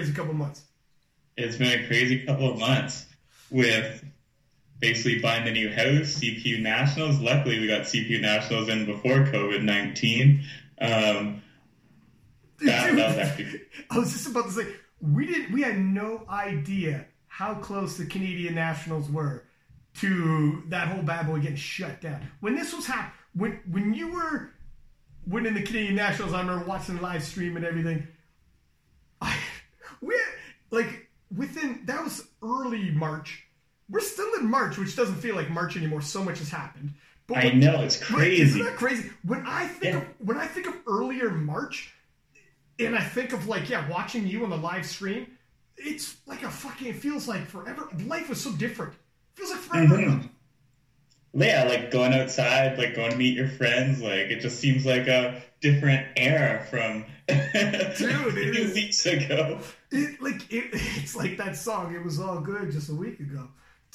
crazy couple months. It's been a crazy couple of months with basically buying the new house, CPU Nationals. Luckily, we got CPU Nationals in before COVID 19. Um, that, that was actually. I was just about to say we did. We had no idea how close the Canadian Nationals were to that whole bad boy getting shut down. When this was happening, when when you were winning the Canadian Nationals, I remember watching the live stream and everything. I we like within that was early March. We're still in March, which doesn't feel like March anymore. So much has happened. But I when, know it's crazy. Isn't that crazy? When I think yeah. of when I think of earlier March, and I think of like yeah, watching you on the live stream, it's like a fucking. It feels like forever. Life was so different. It feels like forever. Mm-hmm. Yeah, like going outside, like going to meet your friends. Like it just seems like a different era from Dude, a few weeks ago. It like it, it's like that song. It was all good just a week ago.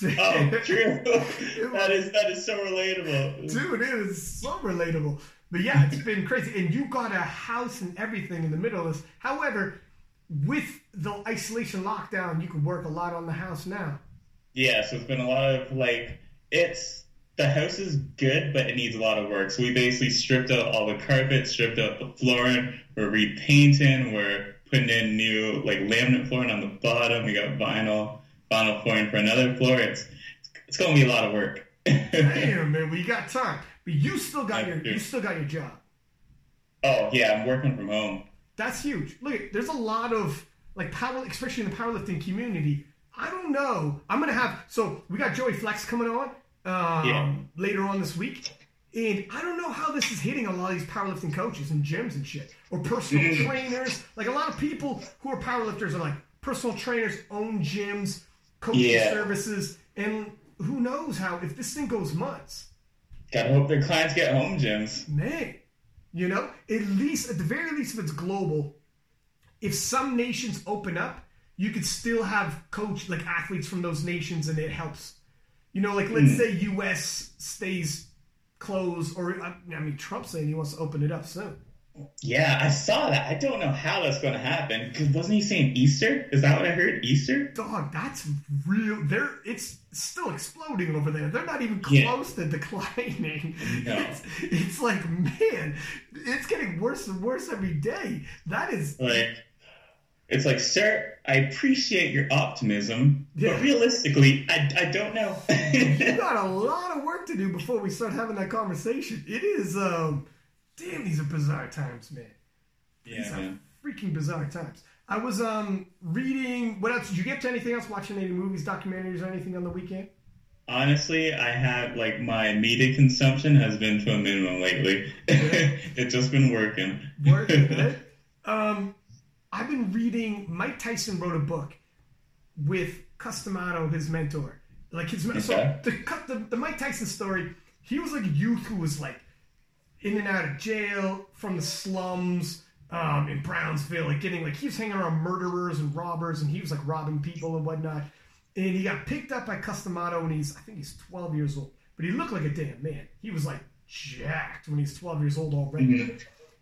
oh, true. that is that is so relatable, dude. It is so relatable. But yeah, it's been crazy, and you got a house and everything in the middle of this. However, with the isolation lockdown, you can work a lot on the house now. Yeah, so it's been a lot of like it's the house is good, but it needs a lot of work. So we basically stripped out all the carpet, stripped out the flooring. We're repainting. We're putting in new like laminate flooring on the bottom. We got vinyl vinyl flooring for another floor. It's it's going to be a lot of work. Damn, man, we got time, but you still got your you still got your job. Oh yeah, I'm working from home. That's huge. Look, there's a lot of like power, especially in the powerlifting community. I don't know. I'm gonna have so we got Joey Flex coming on um, yeah. later on this week. And I don't know how this is hitting a lot of these powerlifting coaches and gyms and shit, or personal mm-hmm. trainers. Like a lot of people who are powerlifters are like personal trainers, own gyms, coaching yeah. services, and who knows how if this thing goes months. Gotta hope their clients get home gyms. Man, you know, at least at the very least, if it's global, if some nations open up, you could still have coach like athletes from those nations, and it helps you know, like let's mm. say U.S. stays closed, or I mean, Trump's saying he wants to open it up soon. Yeah, I saw that. I don't know how that's going to happen. Because wasn't he saying Easter? Is that what I heard? Easter? Dog, that's real. They're it's still exploding over there. They're not even close yeah. to declining. No. It's, it's like man, it's getting worse and worse every day. That is like it's like, sir, I appreciate your optimism, yeah. but realistically, I, I don't know. you got a lot of work to do before we start having that conversation. It is, um, damn, these are bizarre times, man. Yeah, these man. are freaking bizarre times. I was um reading. What else? Did you get to anything else? Watching any movies, documentaries, or anything on the weekend? Honestly, I have like my media consumption has been to a minimum lately. Yeah. it's just been working. Working, right? um, I've been reading. Mike Tyson wrote a book with Cus D'Amato, his mentor. Like his okay. so the, the the Mike Tyson story. He was like a youth who was like in and out of jail from the slums um, in Brownsville, like getting like he was hanging around murderers and robbers, and he was like robbing people and whatnot. And he got picked up by Cus D'Amato, and he's I think he's 12 years old, but he looked like a damn man. He was like jacked when he's 12 years old already.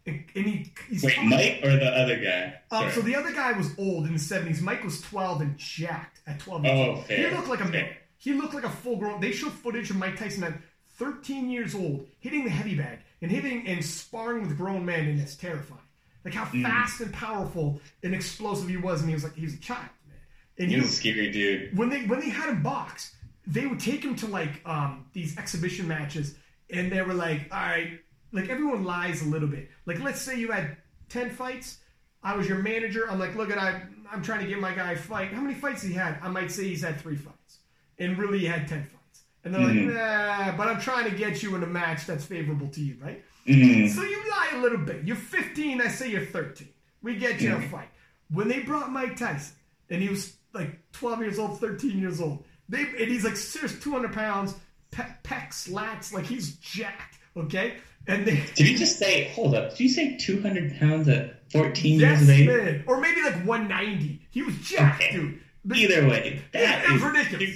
And, he, Wait, Mike or the other guy? Um, so the other guy was old in the seventies. Mike was twelve and jacked at twelve. Years oh, old. Fair. He looked like a man. He looked like a full grown. They show footage of Mike Tyson at thirteen years old, hitting the heavy bag and hitting and sparring with grown men, and it's terrifying. Like how mm. fast and powerful and explosive he was, and he was like he was a child, man. And he was a scary dude. When they when they had him box, they would take him to like um, these exhibition matches, and they were like, all right like everyone lies a little bit. Like let's say you had ten fights. I was your manager. I'm like, look at I. I'm trying to get my guy a fight. How many fights he had? I might say he's had three fights, and really he had ten fights. And they're mm-hmm. like, nah, but I'm trying to get you in a match that's favorable to you, right? Mm-hmm. So you lie a little bit. You're 15. I say you're 13. We get you mm-hmm. a fight. When they brought Mike Tyson, and he was like 12 years old, 13 years old, they and he's like serious 200 pounds, pe- pecs, lats, like he's jacked. Okay, and they, did you just say? Hold up! Did you say two hundred pounds at fourteen yes, years of age? Man. Or maybe like one ninety. He was jacked, okay. dude. But Either way, that it, it was ridiculous.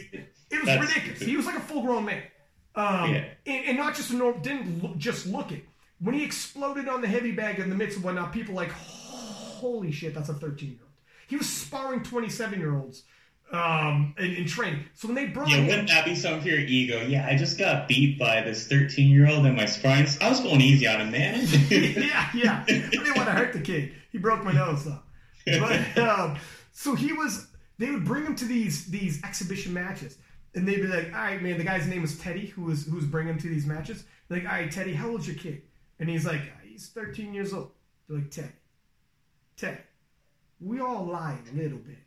It was ridiculous. He was like a full grown man. Um, yeah. and, and, not just a normal, didn't look, just look it. when he exploded on the heavy bag in the midst of whatnot, people like, holy shit, that's a 13 year old. He was sparring 27 year olds um, in, in training. So when they brought Yeah, him, wouldn't that be something for your ego? Yeah, I just got beat by this 13 year old in my sparring. I was going easy on him, man. yeah, yeah. I didn't want to hurt the kid. He broke my nose though. But um, so he was. They would bring him to these these exhibition matches, and they'd be like, "All right, man." The guy's name was Teddy, who was who was bringing him to these matches. They're like, "All right, Teddy, how old's your kid?" And he's like, "He's 13 years old." They're like, "Teddy, Teddy, we all lie a little bit.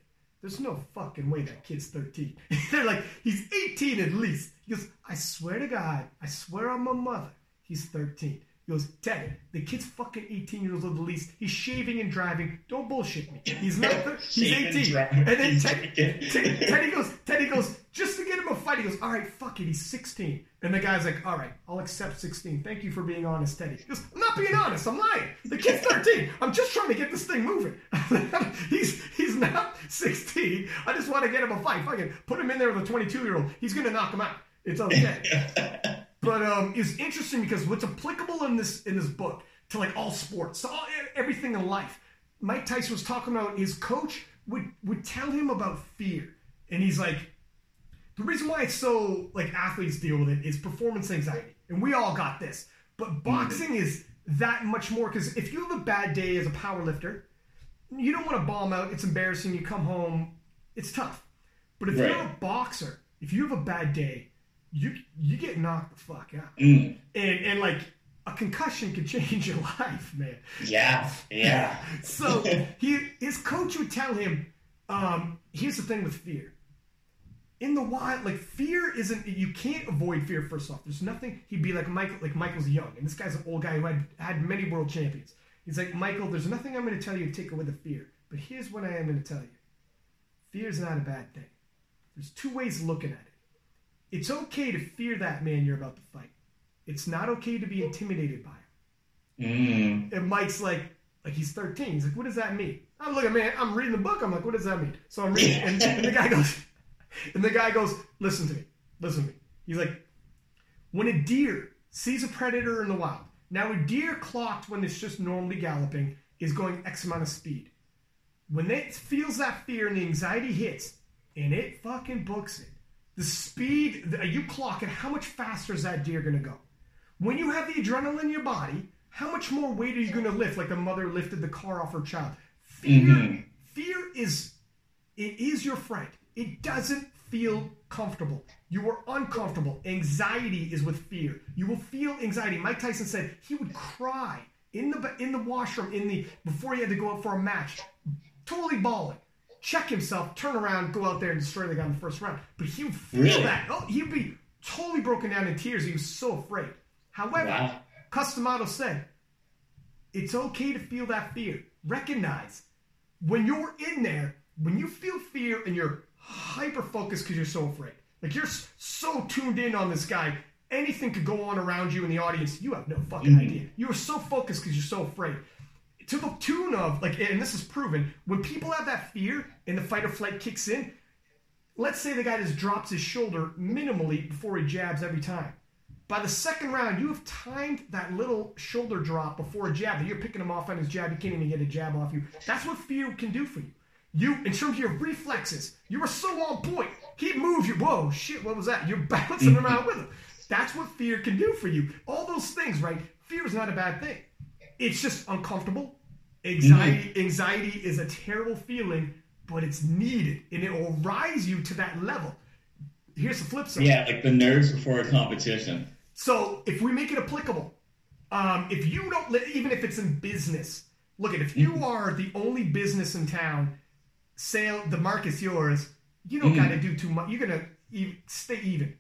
There's no fucking way that kid's 13." They're like, "He's 18 at least." He goes, "I swear to God, I swear on my mother, he's 13." He goes, Teddy, the kid's fucking 18 years old at least. He's shaving and driving. Don't bullshit me. He's not. He's 18. And then He's Teddy, drinking. Teddy, Teddy goes, Teddy goes, just to get him a fight, he goes, all right, fuck it, he's 16. And the guy's like, all right, I'll accept 16. Thank you for being honest, Teddy. He goes, I'm not being honest, I'm lying. The kid's 13. I'm just trying to get this thing moving. he's he's not 16. I just want to get him a fight. Fucking put him in there with a 22 year old. He's gonna knock him out. It's okay. But um, it's interesting because what's applicable in this in this book to like all sports, to all, everything in life. Mike Tyson was talking about his coach would would tell him about fear, and he's like, the reason why it's so like athletes deal with it is performance anxiety, and we all got this. But boxing is that much more because if you have a bad day as a power lifter, you don't want to bomb out. It's embarrassing. You come home, it's tough. But if Right. you're a boxer, if you have a bad day, you you get knocked the fuck out, Mm, and and like a concussion could change your life, man. yeah, yeah. So he his coach would tell him, um, here's the thing with fear. In the wild, like fear isn't you can't avoid fear first off. There's nothing he'd be like Michael like Michael's young, and this guy's an old guy who had had many world champions. He's like, Michael, there's nothing I'm gonna tell you to take away the fear. But here's what I am gonna tell you. Fear is not a bad thing. There's two ways of looking at it. It's okay to fear that man you're about to fight. It's not okay to be intimidated by him. Mm, And Mike's like, like he's 13. He's like, what does that mean? I'm looking, man, I'm reading the book. I'm like, what does that mean? So I'm reading, and, and the guy goes, and the guy goes, listen to me, listen to me. He's like, when a deer sees a predator in the wild, now a deer clocked when it's just normally galloping is going X amount of speed. When it feels that fear and the anxiety hits, and it fucking books it, the speed that you clock it, how much faster is that deer gonna go? When you have the adrenaline in your body, how much more weight are you going to lift? Like the mother lifted the car off her child. Fear, Mhm. fear is, it is your friend. It doesn't feel comfortable. You are uncomfortable. Anxiety is with fear. You will feel anxiety. Mike Tyson said he would cry in the in the washroom in the before he had to go out for a match, totally bawling. Check himself, turn around, go out there and destroy the guy in the first round. But he would feel Really? that. Oh, he'd be totally broken down in tears. He was so afraid. However, Wow. Cus D'Amato said, it's okay to feel that fear. Recognize when you're in there, when you feel fear and you're hyper focused because you're so afraid. Like you're so tuned in on this guy, anything could go on around you in the audience. You have no fucking Mhm. idea. You are so focused because you're so afraid. To the tune of, like, and this is proven, when people have that fear and the fight or flight kicks in, let's say the guy just drops his shoulder minimally before he jabs every time. By the second round, you have timed that little shoulder drop before a jab that you're picking him off on his jab. You can't even get a jab off you. That's what fear can do for you. You, in terms of your reflexes, you were so on point. He moves you. Whoa, shit, what was that? You're bouncing mm-hmm. around with him. That's what fear can do for you. All those things, right? Fear is not a bad thing. It's just uncomfortable. Anxiety, mm-hmm. anxiety is a terrible feeling, but it's needed, and it will rise you to that level. Here's the flip side. Yeah, like the nerves before a competition. So if we make it applicable, um, if you don't, even if it's in business, look at if you mm-hmm. are the only business in town, sale the market's yours. You don't Mhm. got to do too much. You're gonna e- stay even.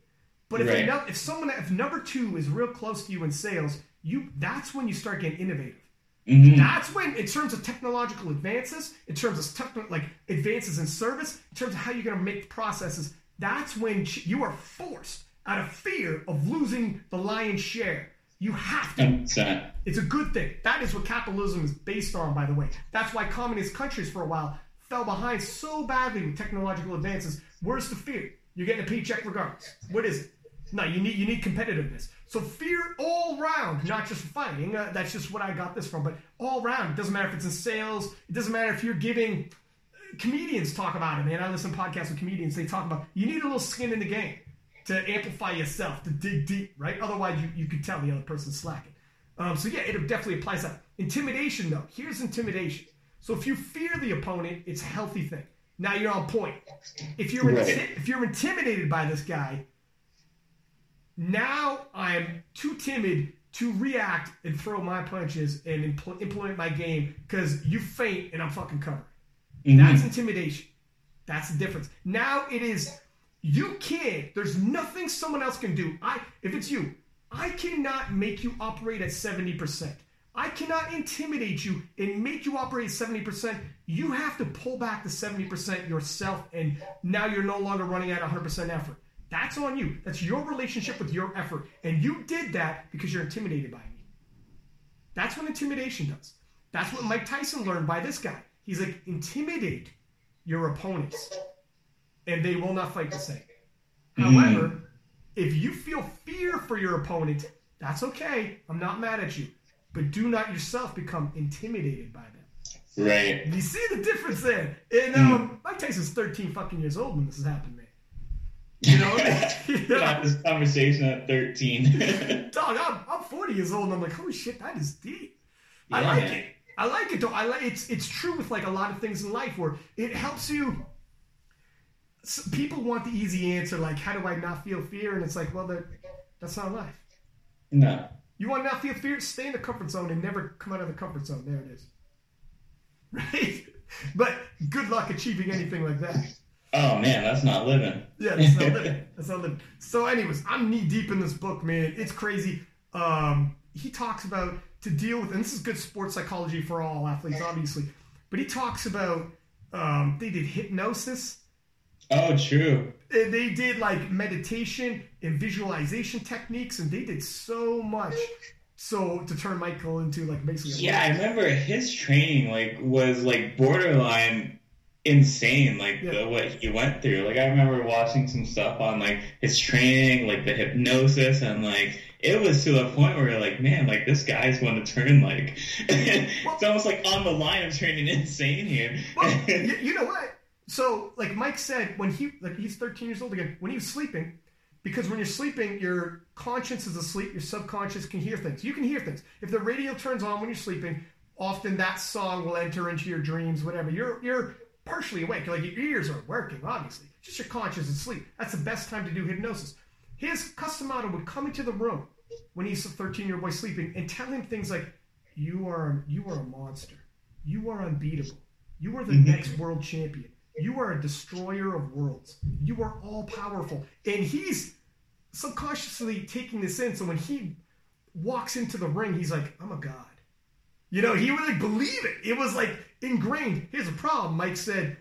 But if Right. ano- if someone if number two is real close to you in sales, you that's when you start getting innovative. Mhm. That's when, in terms of technological advances, in terms of techno, like advances in service, in terms of how you're going to make processes, that's when you are forced out of fear of losing the lion's share. You have to. It's a good thing. That is what capitalism is based on, by the way. That's why communist countries for a while fell behind so badly with technological advances. Where's the fear? You're getting a paycheck regardless. What is it? No, you need you need competitiveness. So fear all round, not just fighting. Uh, that's just what I got this from. But all round, it doesn't matter if it's in sales. It doesn't matter if you're giving. Comedians talk about it, man. I listen to podcasts with comedians. They talk about you need a little skin in the game to amplify yourself, to dig deep, right? Otherwise, you, you could tell the other person's slacking. Um, so yeah, it definitely applies that. Intimidation, though. Here's intimidation. So if you fear the opponent, it's a healthy thing. Now you're on point. If you're Right. inti- if you're intimidated by this guy, now I'm too timid to react and throw my punches and impl- implement my game because you faint and I'm fucking covered. Mm-hmm. That's intimidation. That's the difference. Now it is you can't. There's nothing someone else can do. I if it's you, I cannot make you operate at 70%. I cannot intimidate you and make you operate at 70%. You have to pull back the 70% yourself and now you're no longer running at 100% effort. That's on you. That's your relationship with your effort. And you did that because you're intimidated by me. That's what intimidation does. That's what Mike Tyson learned by this guy. He's like, intimidate your opponents, and they will not fight the same. Mm-hmm. However, if you feel fear for your opponent, that's okay. I'm not mad at you. But do not yourself become intimidated by them. Right. You see the difference there? And um, Mike Tyson's 13 fucking years old when this has happened, man. You know? Had this conversation at 13. Dog, I'm, I'm 40 years old and I'm like, holy shit, that is deep. I like it. I like it though. I like it's it's true with like a lot of things in life where it helps you. people want the easy answer, like how do I not feel fear? And it's like, well, that that's not life. no. You want to not feel fear? Stay in the comfort zone and never come out of the comfort zone. There it is. Right? But good luck achieving anything like that. Oh man, that's not living. Yeah, that's not living. That's not living. So, anyways, I'm knee deep in this book, man. It's crazy. Um, he talks about to deal with, and this is good sports psychology for all athletes, obviously. But he talks about um, they did hypnosis. Oh, true. And They did like meditation and visualization techniques, and they did so much. So to turn Michael into like basically Yeah, I remember his training like was like borderline insane, like Yeah. the, what he went through. Like I remember watching some stuff on like his training, like the hypnosis, and like it was to the point where like, man, like this guy's going to turn like it's almost like on the line of turning insane here. Well, you, you know what? So, like Mike said, when he like he's 13 years old again, when he was sleeping, because when you're sleeping, your conscience is asleep, your subconscious can hear things. You can hear things. If the radio turns on when you're sleeping, often that song will enter into your dreams, whatever. You're you're partially awake, like your ears are working, obviously. Just your conscious is asleep. That's the best time to do hypnosis. His Cus D'Amato would come into the room when he's a 13 year old boy sleeping and tell him things like, "You are you are a monster. You are unbeatable. You are the mm-hmm. next world champion. You are a destroyer of worlds. You are all powerful." And he's subconsciously taking this in. So when he walks into the ring, he's like, "I'm a god." You know, he would like believe it. It was like ingrained. Here's a problem. Mike said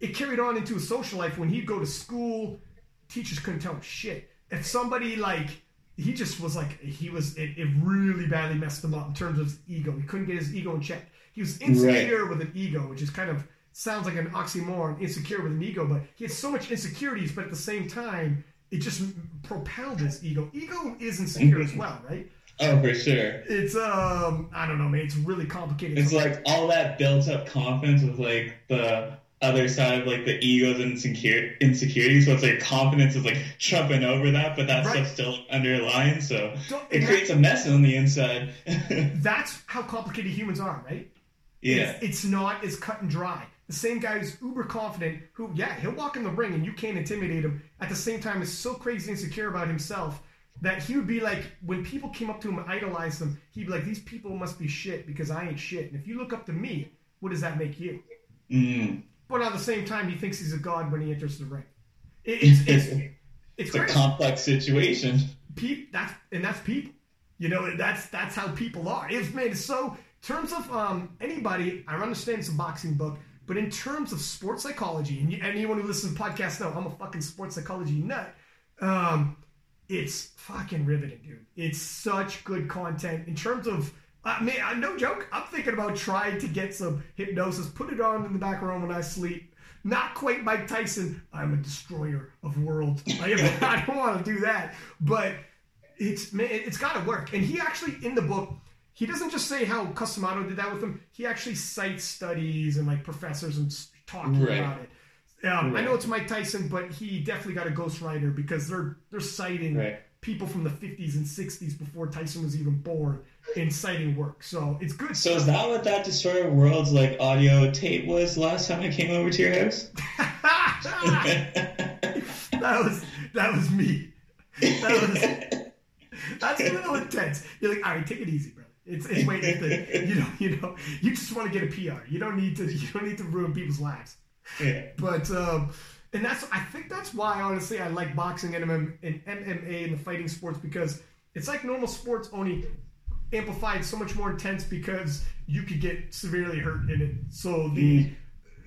it carried on into his social life when he'd go to school. Teachers couldn't tell him shit. If somebody like he just was like he was it, it really badly messed him up in terms of his ego. He couldn't get his ego in check. He was insecure with an ego, which is kind of sounds like an oxymoron, insecure with an ego, but he had so much insecurities, but at the same time, it just propelled his ego. Ego is insecure as well, right? oh, for sure. It's um I don't know, man. It's really complicated. It's like all that built up confidence with like the other side of like the egos insecure insecurity. So it's like confidence is like jumping over that, but that Right. stuff still underlying. So Don't- it creates a mess on the inside. that's how complicated humans are, right? yeah. It's, it's not as cut and dry. The same guy who's uber confident, who, yeah, he'll walk in the ring and you can't intimidate him, at the same time is so crazy insecure about himself that he would be like, when people came up to him and idolized him, he'd be like, these people must be shit because I ain't shit. And if you look up to me, what does that make you? Mm. But at the same time, he thinks he's a god when he enters the ring. It, it's, it's, it's It's a complex situation. Pe- that's and that's people. You know, that's that's how people are. It's it's so in terms of um, anybody. I understand it's a boxing book, but in terms of sports psychology, and anyone who listens to podcasts know I'm a fucking sports psychology nut. Um, it's fucking riveting, dude. It's such good content in terms of. Man, uh, no joke. I'm thinking about trying to get some hypnosis, put it on in the background when I sleep. not quite Mike Tyson. I'm a destroyer of worlds. I, I don't want to do that, but it's man, it's got to work. And he actually in the book, he doesn't just say how Cus D'Amato did that with him. He actually cites studies and like professors and talking Right. about it. Um, I know it's Mike Tyson, but he definitely got a ghostwriter because they're they're citing Right. people from the 50s and 60s before Tyson was even born in citing work. So it's good. So is that what that Destroyer Worlds like audio tape was last time I came over to your house? that was that was me. That was that's a little intense. You're like, all right, take it easy, brother. It's it's way different. you know you know you just want to get a PR. You don't need to you don't need to ruin people's lives. yeah. But um, and that's I think that's why honestly I like boxing and MM and MMA and the fighting sports because it's like normal sports only amplified so much more intense because you could get severely hurt in it. So the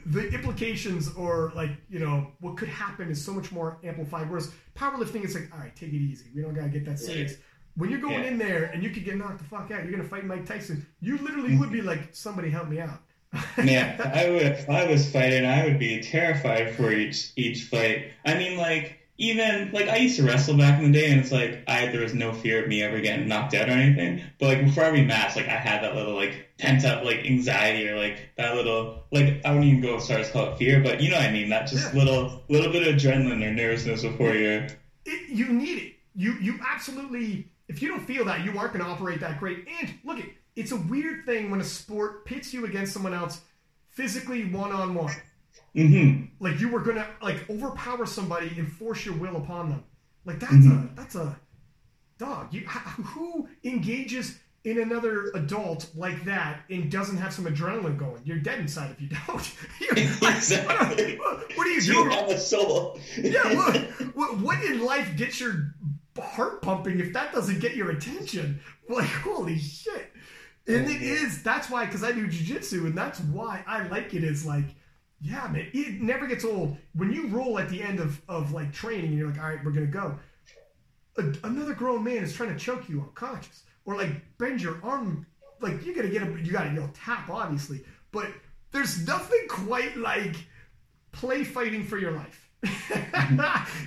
the implications or like you know what could happen is so much more amplified. Whereas powerlifting is like all right, take it easy. We don't gotta get that serious. When you're going Yeah. in there and you could get knocked the fuck out, you're gonna fight Mike Tyson. You literally would be like, somebody help me out. Man, I would if I was fighting, I would be terrified for each each fight. I mean, like even like I used to wrestle back in the day, and it's like I there was no fear of me ever getting knocked out or anything. But like before every match, like I had that little like pent up like anxiety or like that little like I wouldn't even go as far as call it fear, but you know what I mean. That just Yeah. little little bit of adrenaline or nervousness before you. it, you need it. You you absolutely. If you don't feel that, you aren't going to operate that great. And look, it it's a weird thing when a sport pits you against someone else, physically one on one. Like you were going to like overpower somebody and force your will upon them. Like that's Mhm. a that's a dog. You who engages in another adult like that and doesn't have some adrenaline going? You're dead inside if you don't. Like, Exactly. What, are you You doing? have a soul. Yeah, what, what, what in life gets your heart pumping if that doesn't get your attention? Like, holy shit. And Oh, it yeah. is, that's why, because I do jujitsu, and that's why I like it, is like, yeah, man, it never gets old. When you roll at the end of, of like training, and you're like, all right, we're going to go. A, another grown man is trying to choke you unconscious, or like bend your arm. Like, you got to get up, you got to, you know, tap, obviously. But there's nothing quite like play fighting for your life.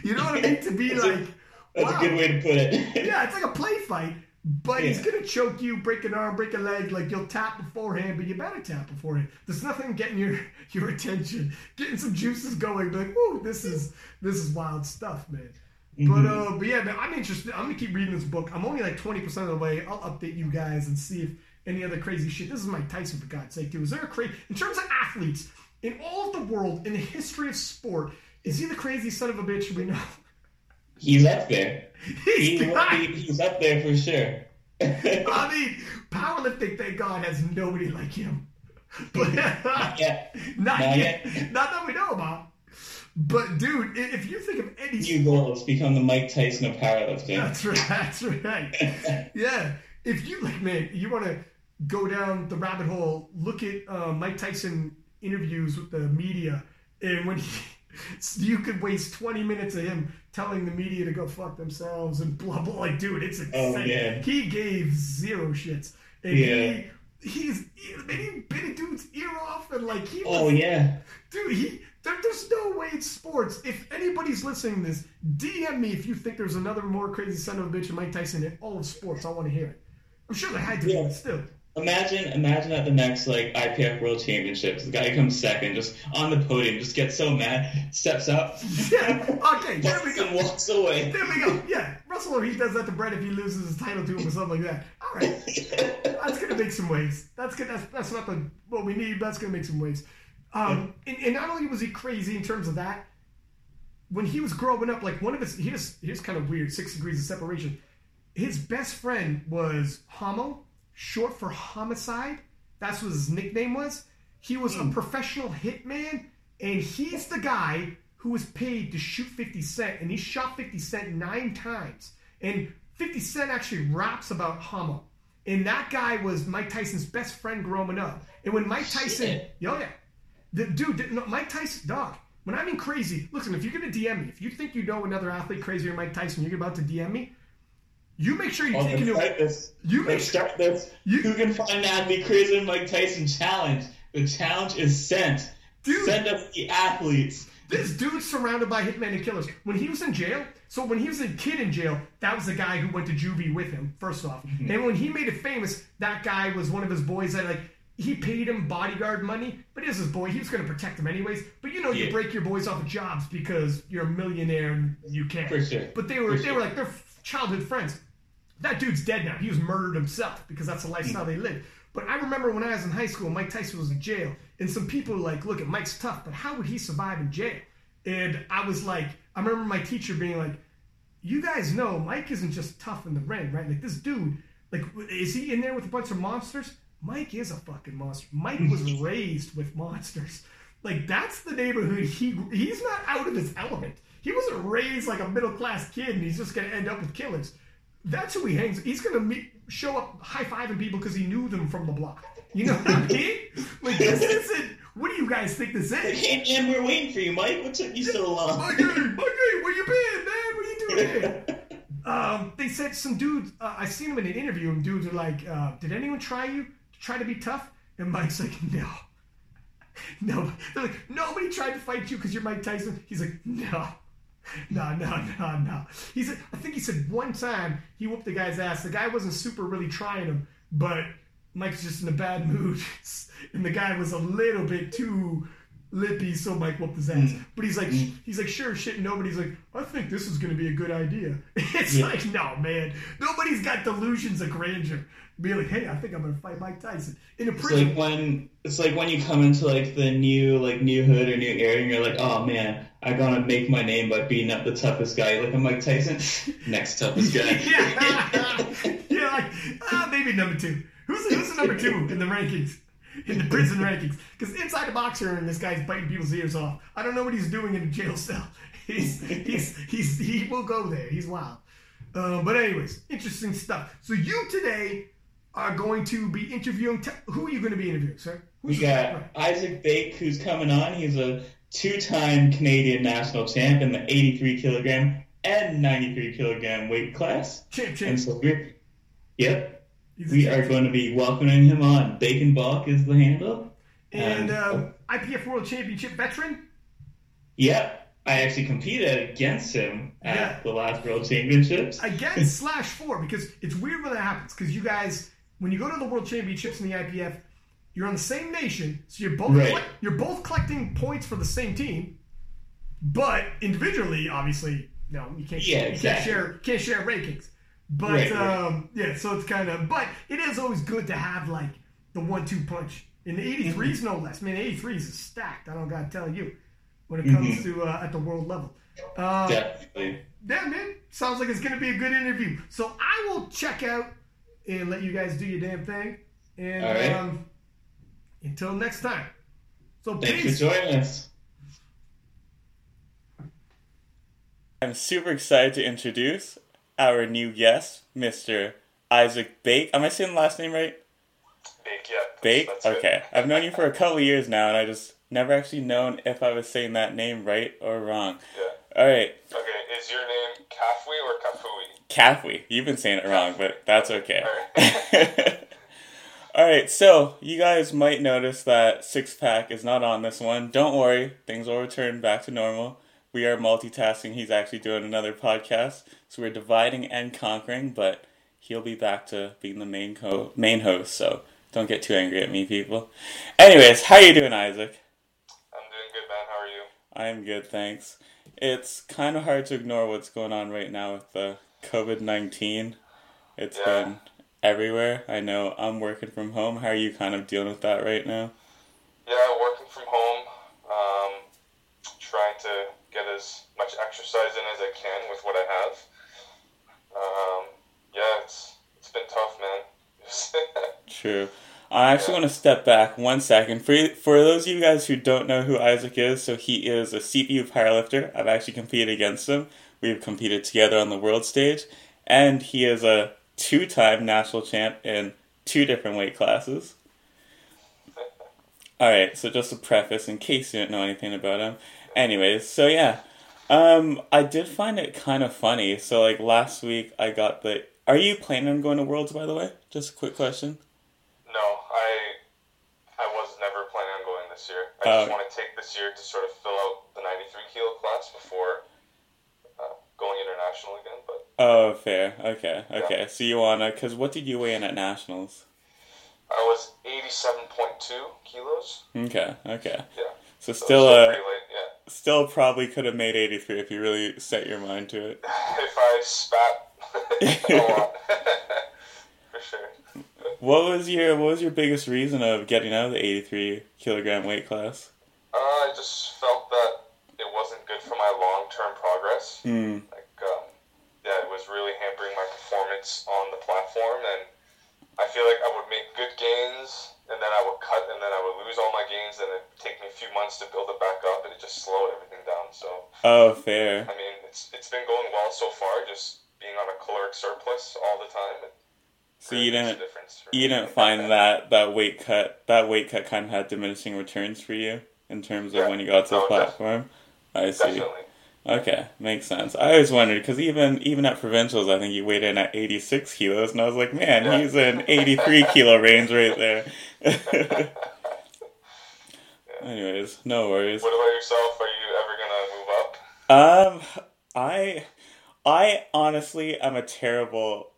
you know what I mean? To be like, That's wow. a good way to put it. Yeah, it's like a play fight, but he's gonna choke you, break an arm, break a leg. Like you'll tap beforehand, but you better tap beforehand. There's nothing getting your your attention, getting some juices going. Be like, ooh, this is this is wild stuff, man. But Mhm. uh, but yeah, man, I'm interested. I'm gonna keep reading this book. I'm only like 20 percent of the way. I'll update you guys and see if any other crazy shit. This is Mike Tyson for God's sake, too. Is there a crazy in terms of athletes in all of the world in the history of sport? Is he the crazy son of a bitch we know? He's up there. He's He, he- he's up there for sure. I mean, powerlifting, thank God, has nobody like him. But Not yet. not Not yet. yet. Not that we know about. But dude, if you think of any New goals become the Mike Tyson of powerlifting. That's right. That's right. Yeah. If you like, man, you want to go down the rabbit hole, look at uh, Mike Tyson interviews with the media, and when he, you could waste twenty minutes of him telling the media to go fuck themselves and blah blah. Like, dude, it's oh, insane. Oh, yeah. He gave zero shits, and Yeah. he. He's he bit a dude's ear off and like he oh, was oh yeah. Dude, he there, there's no way it's sports. If anybody's listening to this, DM me if you think there's another more crazy son of a bitch than Mike Tyson in all of sports. I want to hear it. I'm sure there had to be, Yeah. but still. Imagine, imagine at the next like IPF World Championships, the guy who comes second, just on the podium, just gets so mad, steps up, Yeah. Okay. There we and go. walks away. There we go. Yeah. Russell, he does that to Brett if he loses his title to him or something like that. All right. That's gonna make some waves. That's good. That's, that's not the what we need. That's gonna make some waves. Um, and, and not only was he crazy in terms of that, when he was growing up, like one of his here's here's kind of weird. Six degrees of separation. His best friend was Homo, short for homicide. That's what his nickname was. He was a hmm. professional hitman, and he's the guy who was paid to shoot 50 Cent, and he shot 50 Cent nine times. And 50 Cent actually raps about Homo. And that guy was Mike Tyson's best friend growing up. And when Mike Tyson, oh yeah, the dude, no, Mike Tyson, dog. When I mean crazy, listen, if you're gonna DM me, if you think you know another athlete crazier than Mike Tyson, you're about to DM me. You make sure you Oh, take into start this. You make sure- start this. You- Who can find that the crazy Mike Tyson challenge? The challenge is sent. Dude, Send us the athletes. this dude's surrounded by hitmen and killers. When he was in jail, so when he was a kid in jail, that was the guy who went to juvie with him, first off. Mm-hmm. And when he made it famous, that guy was one of his boys that, like, he paid him bodyguard money, but he was his boy. He was going to protect him anyways. But you know, you break your boys off of jobs because you're a millionaire and you can't. For sure. But they were For they sure. were like they're childhood friends. That dude's dead now. He was murdered himself because that's the lifestyle they lived. But I remember when I was in high school, Mike Tyson was in jail, and some people were like, "Look, at Mike's tough, but how would he survive in jail?" And I was like, I remember my teacher being like, "You guys know Mike isn't just tough in the ring, right? Like this dude, like, is he in there with a bunch of monsters? Mike is a fucking monster. Mike was raised with monsters. Like that's the neighborhood he he's not out of his element. He wasn't raised like a middle class kid, and he's just gonna end up with killers. That's who he hangs. He's gonna meet, show up high fiving people because he knew them from the block. You know what I mean? Like this isn't. What do you guys think this is? And, and we're waiting for you, Mike. What took you so long? Mikey, Mikey, where you been, man? What you doing here? Um, they said some dudes. Uh, I seen him in an interview, and dudes are like, uh, "Did anyone try you to try to be tough?" And Mike's like, "No, no." They're like, "Nobody tried to fight you because you're Mike Tyson." He's like, "No." No, no, no, no. He said, I think he said one time he whooped the guy's ass. The guy wasn't super really trying him, but Mike's just in a bad mood. And the guy was a little bit too lippy, so Mike whooped his ass. But he's like, he's like, sure, shit, nobody's like, I think this is going to be a good idea. It's Yeah. like, no, man. Nobody's got delusions of grandeur. Be like, hey, I think I'm going to fight Mike Tyson. In a prison. It's like when it's like when you come into like the new like new hood or new area and you're like, oh man, I gotta make my name by beating up the toughest guy. Like I'm Mike Tyson, next toughest guy. yeah, yeah, like ah, maybe number two. Who's who's the number two in the rankings, in the prison rankings? Because inside the boxer and this guy's biting people's ears off. I don't know what he's doing in a jail cell. He's he's he's he will go there. He's wild. Uh, but anyways, interesting stuff. So you today are going to be interviewing. Te- who are you going to be interviewing, sir? We Who's got Isaac Bake, who's coming on. He's a two-time Canadian national champ in the 83 kilogram and 93 kilogram weight class. champ champ? And so we're, yep, we are going to be welcoming him on. Bacon Bach is the handle. and Um, uh, IPF World Championship veteran. Yep. I actually competed against him at Yeah. the last World Championships. against slash four because it's weird when that happens because you guys when you go to the world championships in the IPF you're on the same nation so you're both Right. you're both collecting points for the same team but individually obviously no you can't Yeah, you can't share can't share rankings but Right, right. um yeah so it's kind of but it is always good to have like the one two punch in the 83s no less man 83s is stacked I don't gotta tell you when it comes Mhm. to uh, at the world level um, Definitely. yeah, man. Sounds like it's going to be a good interview. So I will check out and let you guys do your damn thing. And All right. um, until next time. So Thanks peace. for joining us. I'm super excited to introduce our new guest, Mr. Isaac Bake. Am I saying the last name right? Bake, yeah. Bake? That's it. Okay. I've known you for a couple of years now, and I just never actually known if I was saying that name right or wrong. Yeah. All right. Okay, is your name Kafui or Kafui? Kafui. You've been saying it wrong, but that's okay. Alright. All right, so you guys might notice that six pack is not on this one. Don't worry, things will return back to normal. We are multitasking. He's actually doing another podcast, so we're dividing and conquering. But he'll be back to being the main co- main host. So don't get too angry at me, people. Anyways, how you doing, Isaac? I'm doing good, man. How are you? I'm good, thanks. It's kind of hard to ignore what's going on right now with the COVID 19. It's Yeah. been everywhere. I know I'm working from home. How are you kind of dealing with that right now? Yeah, working from home. Um, trying to get as much exercise in as I can with what I have. Um, yeah, it's it's been tough, man. True. I actually want to step back one second. For, for those of you guys who don't know who Isaac is, so he is a CPU powerlifter. I've actually competed against him. We've competed together on the world stage. And he is a two time national champ in two different weight classes. Alright, so just a preface in case you don't know anything about him. Anyways, so yeah. Um, I did find it kind of funny. So, like, last week I got the. Are you planning on going to Worlds, by the way? Just a quick question. no, I I was never planning on going this year. I Oh. just want to take this year to sort of fill out the 93 kilo class before uh, going international again. But Oh, fair. Okay, okay. So you wanna? Cause what did you weigh in at nationals? I was 87.2 kilos. Okay, okay. Yeah. So still, still pretty late, yeah. Still probably could have made eighty three if you really set your mind to it. If I spat a lot, for sure. What was your What was your biggest reason of getting out of the eighty three kilogram weight class? Uh, I just felt that it wasn't good for my long term progress. Hmm. Like, um, yeah, it was really hampering my performance on the platform, and I feel like I would make good gains, and then I would cut, and then I would lose all my gains, and it'd take me a few months to build it back up, and it just slowed everything down. So, Oh, fair. I mean, it's it's been going well so far, just being on a caloric surplus all the time. It So you didn't you didn't find that that weight cut that weight cut kind of had diminishing returns for you in terms of Yeah. when you got to the oh, No, def- platform. I see. Definitely. Okay, makes sense. I always wondered because even even at provincials, I think you weighed in at eighty six kilos, and I was like, man, Yeah. he's in eighty three kilo range right there. Anyways, no worries. What about yourself? Are you ever gonna move up? Um, I, I honestly am a terrible,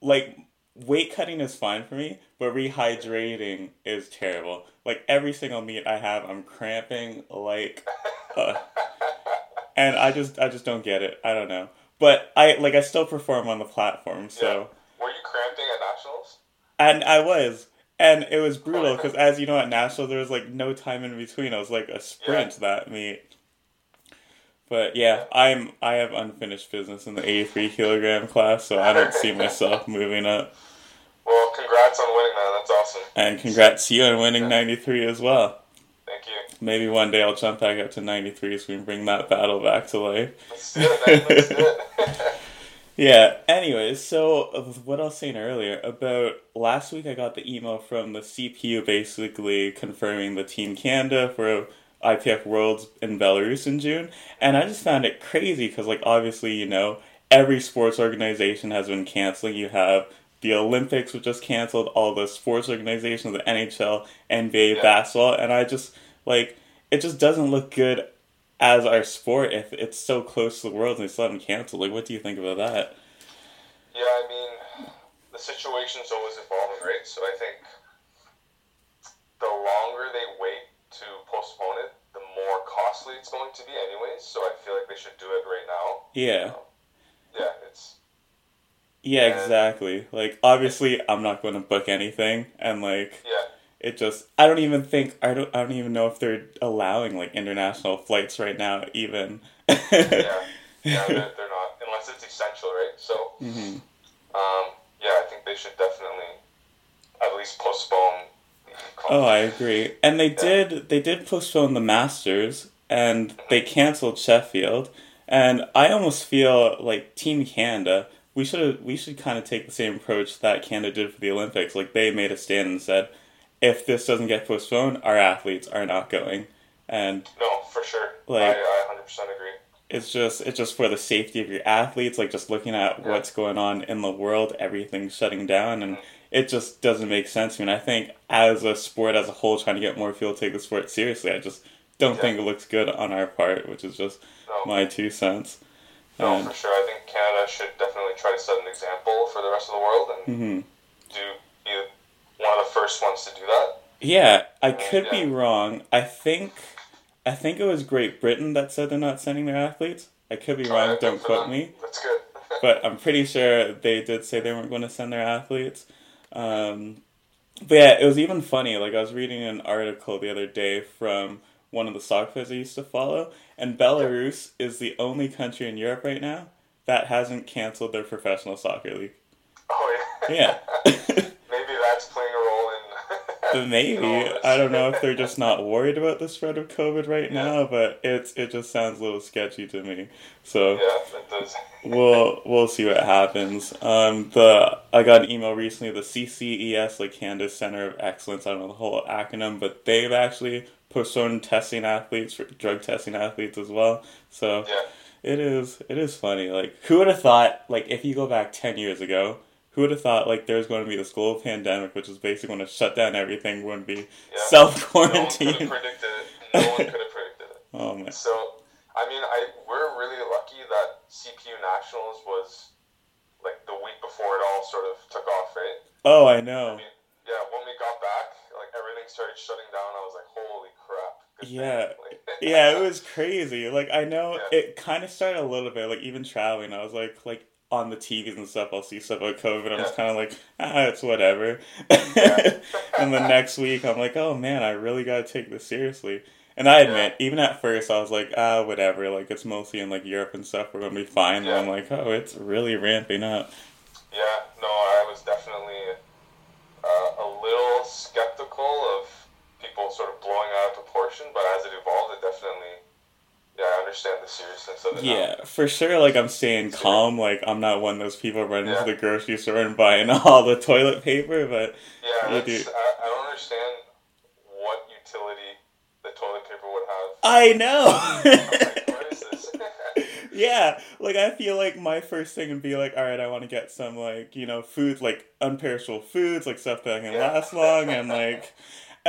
like, weight cutting is fine for me, but rehydrating is terrible. Like every single meet I have, I'm cramping like, uh, and I just, I just don't get it. I don't know, but I like I still perform on the platform, so Were you cramping at nationals? and I was. And it was brutal because, as you know, at national there was like no time in between. It was like a sprint that meet. But yeah, I'm I have unfinished business in the 83 kilogram class, so I don't see myself moving up. Well, congrats on winning that. That's awesome. And congrats to you on winning 93 as well. Thank you. Maybe one day I'll jump back up to 93 so we can bring that battle back to life. Let's do it, man. Let's do it. Yeah, anyways, so uh, what I was saying earlier about last week, I got the email from the CPU basically confirming the Team Canada for IPF Worlds in Belarus in June, and I just found it crazy because, like, obviously, you know, every sports organization has been canceling. You have the Olympics, which just canceled, all the sports organizations, the NHL, NBA, Yeah. basketball, and I just, like, it just doesn't look good as our sport if it's so close to the world and they still haven't canceled. Like, what do you think about that? yeah, I mean, the situation's always evolving, right? So I think the longer they wait to postpone it, the more costly it's going to be, anyways. So I feel like they should do it right now. Yeah. Um, yeah, it's Yeah, Yeah. exactly. Like obviously I'm not going to book anything and like yeah, it just I don't even think I don't I don't even know if they're allowing like international flights right now even. yeah, yeah. They're, they're not unless it's essential, right? So, hmm um, yeah, I think they should definitely at least postpone. the Oh, I agree. And they did they did postpone the Masters and they canceled Sheffield and I almost feel like Team Canada we should we should kind of take the same approach that Canada did for the Olympics. Like they made a stand and said, if this doesn't get postponed, our athletes are not going. And No, for sure. Like- I, I 100% agree. it's just it's just for the safety of your athletes like just looking at Yeah. what's going on in the world everything's shutting down and it just doesn't make sense I mean, i think as a sport as a whole trying to get more people to take the sport seriously i just don't Yeah. think it looks good on our part which is just No, my two cents no, And- for sure. I think Canada should definitely try to set an example for the rest of the world and mhm. do one of the first ones to do that. yeah i could be wrong i think i think it was great britain that said they're not sending their athletes i could be wrong Alright, good don't quote them. me That's good. but I'm pretty sure they did say they weren't going to send their athletes. Um, but yeah, it was even funny. Like I was reading an article the other day from one of the soccer players I used to follow, and Belarus is the only country in Europe right now that hasn't canceled their professional soccer league. oh yeah. Yeah. That's playing a role in. Maybe in all this. I don't know if they're just not worried about the spread of COVID right now, but it's it just sounds a little sketchy to me. So yeah, it does. we'll we'll see what happens. Um, the I got an email recently. The CCES, like Canada Center of Excellence, I don't know the whole acronym, but they've actually postponed testing athletes for drug testing athletes as well. So Yeah. it is it is funny. Like who would have thought? Like if you go back ten years ago, who would have thought like there's going to be this global pandemic, which is basically going to shut down everything, would be Yeah. self No one could have quarantine. predicted it. No one could have predicted it. oh man. So, I mean, I we're really lucky that CPU Nationals was like the week before it all sort of took off, right? Oh, I I know. mean, yeah, when we got back, like everything started shutting down. I was like, holy crap. Yeah. Like, Yeah, it was crazy. Like I know Yeah. it kind of started a little bit. Like even traveling, I was like like on the TVs and stuff. I'll see stuff about COVID. I'm just kind of like ah, it's whatever. And the next week, I'm like, oh man, I really gotta take this seriously. And I admit, even at first, I was like, ah, whatever. Like it's mostly in like Europe and stuff. We're gonna be fine. Yeah. And I'm like, oh, it's really ramping up. Yeah, no, I was definitely uh, a little skeptical of people sort of blowing out of proportion, but as it evolved, it definitely, yeah, I understand the seriousness of it. now. For sure. Like I'm staying calm. Like I'm not one of those people running Yeah. to the grocery store and buying all the toilet paper. But Yeah. I, I don't understand what utility the toilet paper would have. I know. like, what is this? yeah, like I feel like my first thing would be like, all right, I want to get some like you know food, like unperishable foods, like stuff that can Yeah. last long, and like,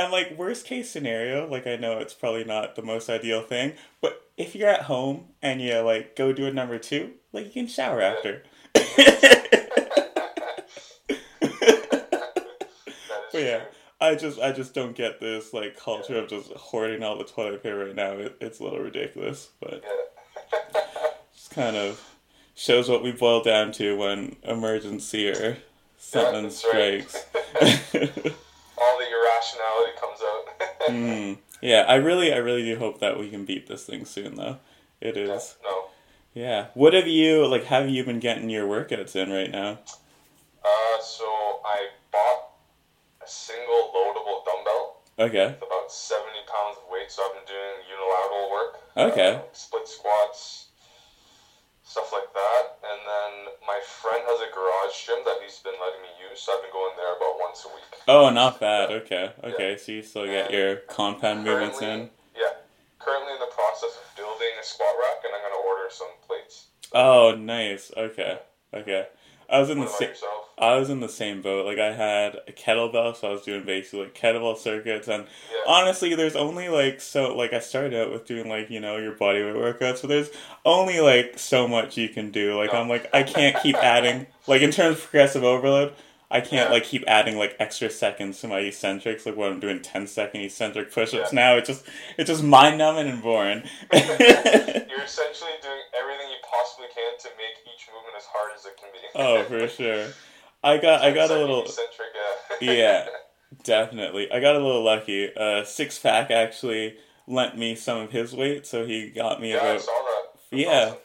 and like worst case scenario, like I know it's probably not the most ideal thing, but if you're at home and you like go do a number two, like you can shower after. But yeah. I just I just don't get this like culture of just hoarding all the toilet paper right now. It, it's a little ridiculous, but Yeah. it's kind of shows what we boil down to when emergency or something that's right. All the irrationality comes out. mm, yeah, I really I really do hope that we can beat this thing soon though. It is. Yeah, no. Yeah. What have you like? Have you been getting your workouts in right now? Uh, so I bought a single loadable dumbbell Okay. with about 70 pounds of weight, so I've been doing unilateral work. Okay. Uh, split squats, stuff like that. And then my friend has a garage gym that he's been letting me use, so I've been going there about once a week. Oh, not bad. Okay. Okay. So you still get your compound movements in. Yeah. Currently in the process of building a squat rack, and I'm going to order some plates. Oh, nice. Okay. Okay. I was in What the same. I was in the same boat. Like I had a kettlebell, so I was doing basically like kettlebell circuits. And Yeah. honestly, there's only like so like I started out with doing like you know your bodyweight workouts, but there's only like so much you can do. Like No. I'm like I can't keep adding like in terms of progressive overload. I can't like keep adding like extra seconds to my eccentrics. Like what I'm doing 10 second eccentric push-ups now, it's just it's just mind numbing and boring. You're essentially doing everything you possibly can to make each movement as hard as it can be. oh, for sure. I got I got a little eccentric, Yeah. yeah. Definitely. I got a little lucky. Uh, Six Pack actually lent me some of his weight, so he got me yeah, about. Yeah. awesome.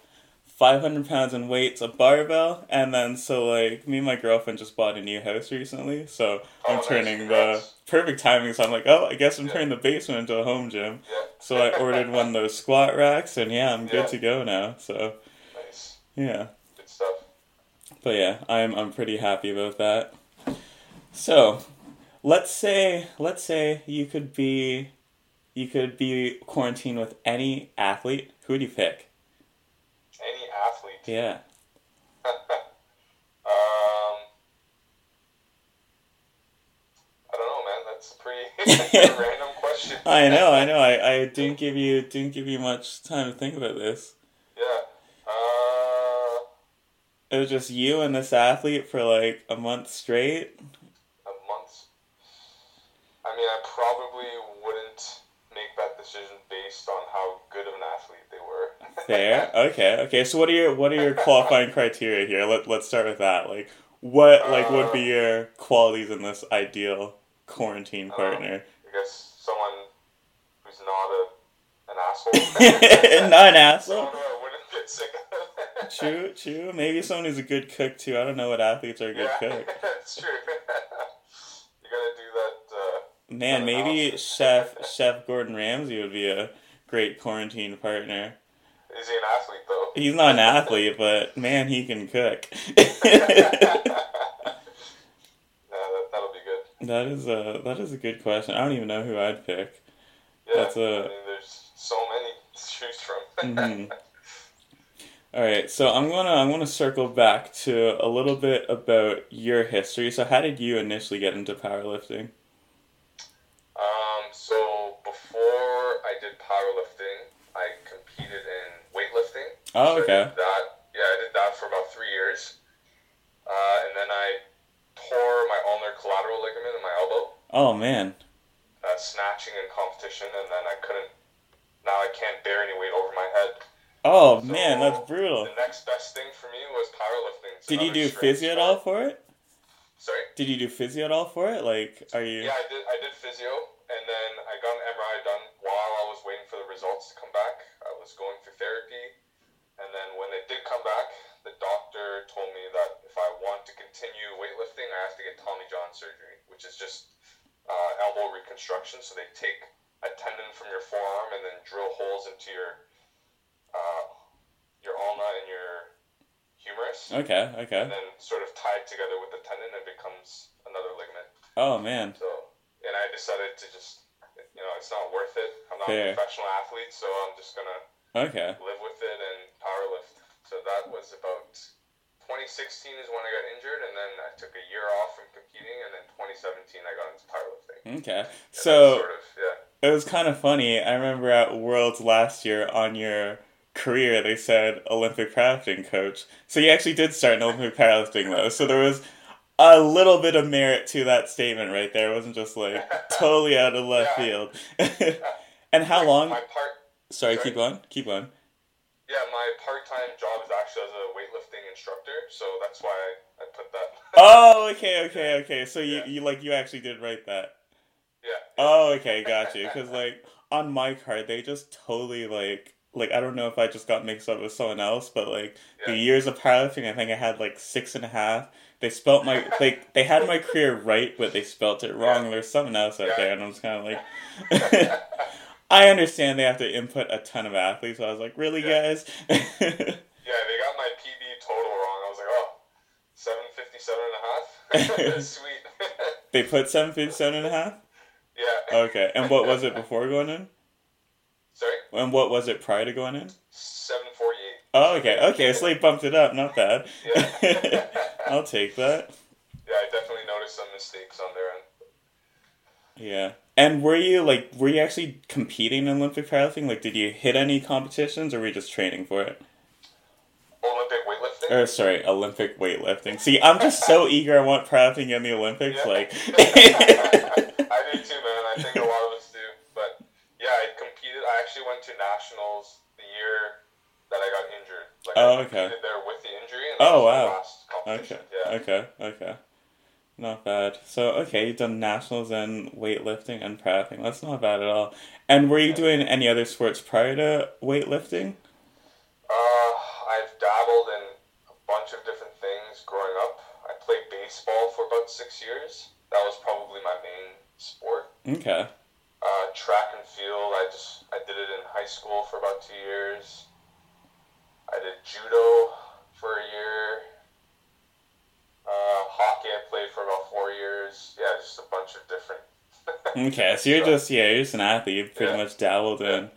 500 pounds in weights, a barbell, and then so like me and my girlfriend just bought a new house recently, so I'm Oh, nice. turning the Congrats. perfect timing. So I'm like, oh, I guess I'm Yeah. turning the basement into a home gym. Yeah. So I ordered one of those squat racks, and yeah, I'm good to go now. So Nice. yeah. Good stuff. But yeah, I'm I'm pretty happy about that. So, let's say let's say you could be you could be quarantined with any athlete. Who would you pick? Yeah. um, I don't know, man. That's a pretty random question. I know, I know. I, I didn't give you didn't give you much time to think about this. Yeah. Uh, It was just you and this athlete for like a month straight. a month. I mean, I probably wouldn't make that decision based on how good of an athlete they were. Fair. Okay. Okay. So what are your what are your qualifying criteria here? Let Let's start with that. Like what like would be your qualities in this ideal quarantine Uh, partner? I guess someone who's not a an asshole. Not an asshole. Someone who I wouldn't sick of. True, true. Maybe someone who's a good cook too. I don't know what athletes are a good yeah, cook. it's true. you gotta do that. Uh, Man, maybe Chef Chef Gordon Ramsay would be a great quarantine partner. Is he an athlete though? He's not an athlete, but man, he can cook. That, that'll be good. that is a that is a good question. I don't even know who I'd pick. Yeah, That's a- I mean, there's so many to choose from. Mhm. All right, so I'm gonna I'm gonna circle back to a little bit about your history. So, how did you initially get into powerlifting? Um, so before I did powerlifting, I competed in Oh, So I okay. did that, yeah, I did that for about three years. Uh, and then I tore my ulnar collateral ligament in my elbow, Oh man. uh, snatching in competition, and then I couldn't. Now I can't bear any weight over my head. Oh So, man, that's brutal. The next best thing for me was powerlifting. It's Did you do physio at all for it? Sorry. Did you do physio at all for it? Like, are you? Yeah, I did. I did physio, and then I got an MRI done while I was waiting for the results to come back. I was going through therapy, did come back, the doctor told me that if I want to continue weightlifting, I have to get Tommy John surgery, which is just uh, elbow reconstruction. So they take a tendon from your forearm and then drill holes into your uh, your ulna and your humerus, Okay. Okay. and then sort of tie it together with the tendon, and it becomes another ligament. Oh man. So, and I decided to just, you know, it's not worth it. I'm not Fair. a professional athlete, so I'm just gonna Okay. live with it and powerlift. So that was about 2016 is when I got injured, and then I took a year off from competing, and then 2017 I got into powerlifting. Okay. that's So sort of, yeah. it was kind of funny. I remember at Worlds last year on your career, they said Olympic powerlifting coach. So you actually did start in Olympic powerlifting though. So there was a little bit of merit to that statement right there. It wasn't just like totally out of left Yeah. field. and how My- long? My part, Sorry, sorry? keep going. Keep going. yeah, my part-time job so that's why I, I put that. Oh, okay, okay, okay. So you, Yeah. you like you actually did write that. yeah. Oh, okay, got you. Because like on my card, they just totally like like I don't know if I just got mixed up with someone else, but like the years of powerlifting, I think I had like six and a half. They spelt my like they had my career right, but they spelt it wrong. Yeah. There's something else out Yeah. there, and I'm just kind of like. I understand they have to input a ton of athletes, so I was like, really, Yeah. guys? Yeah, they got my PB total wrong. I was like, oh, 757 and a half? Sweet. they put seven fifty-seven and a half. yeah. Okay, and what was it before going in? Sorry? And what was it prior to going in? 748. Oh, okay, okay. So they bumped it up. Not bad. Yeah. I'll take that. Yeah, I definitely noticed some mistakes on their end. Yeah. And were you like were you actually competing in Olympic powerlifting? Like, did you hit any competitions, or were you just training for it? Olympic? Or sorry, Olympic weightlifting. See, I'm just so eager. I want powerlifting in the Olympics. Yeah. Like, I do too, man. I think a lot of us do. But yeah, I competed. I actually went to nationals the year that I got injured. Like, Oh, I okay. competed there with the injury. And Oh, that was my wow. Last competition. okay, Yeah. okay, okay. Not bad. So okay, you've done nationals and weightlifting and powerlifting. That's not bad at all. And were you doing any other sports prior to weightlifting? Uh, I've dabbled in bunch of different things growing up. I played baseball for about six years. That was probably my main sport. Okay. Uh, track and field, I just I did it in high school for about two years. I did judo for a year. Uh, hockey, I played for about four years. Yeah, just a bunch of different. Okay, so you're just yeah, you're just an athlete. You pretty Yeah. much dabbled in.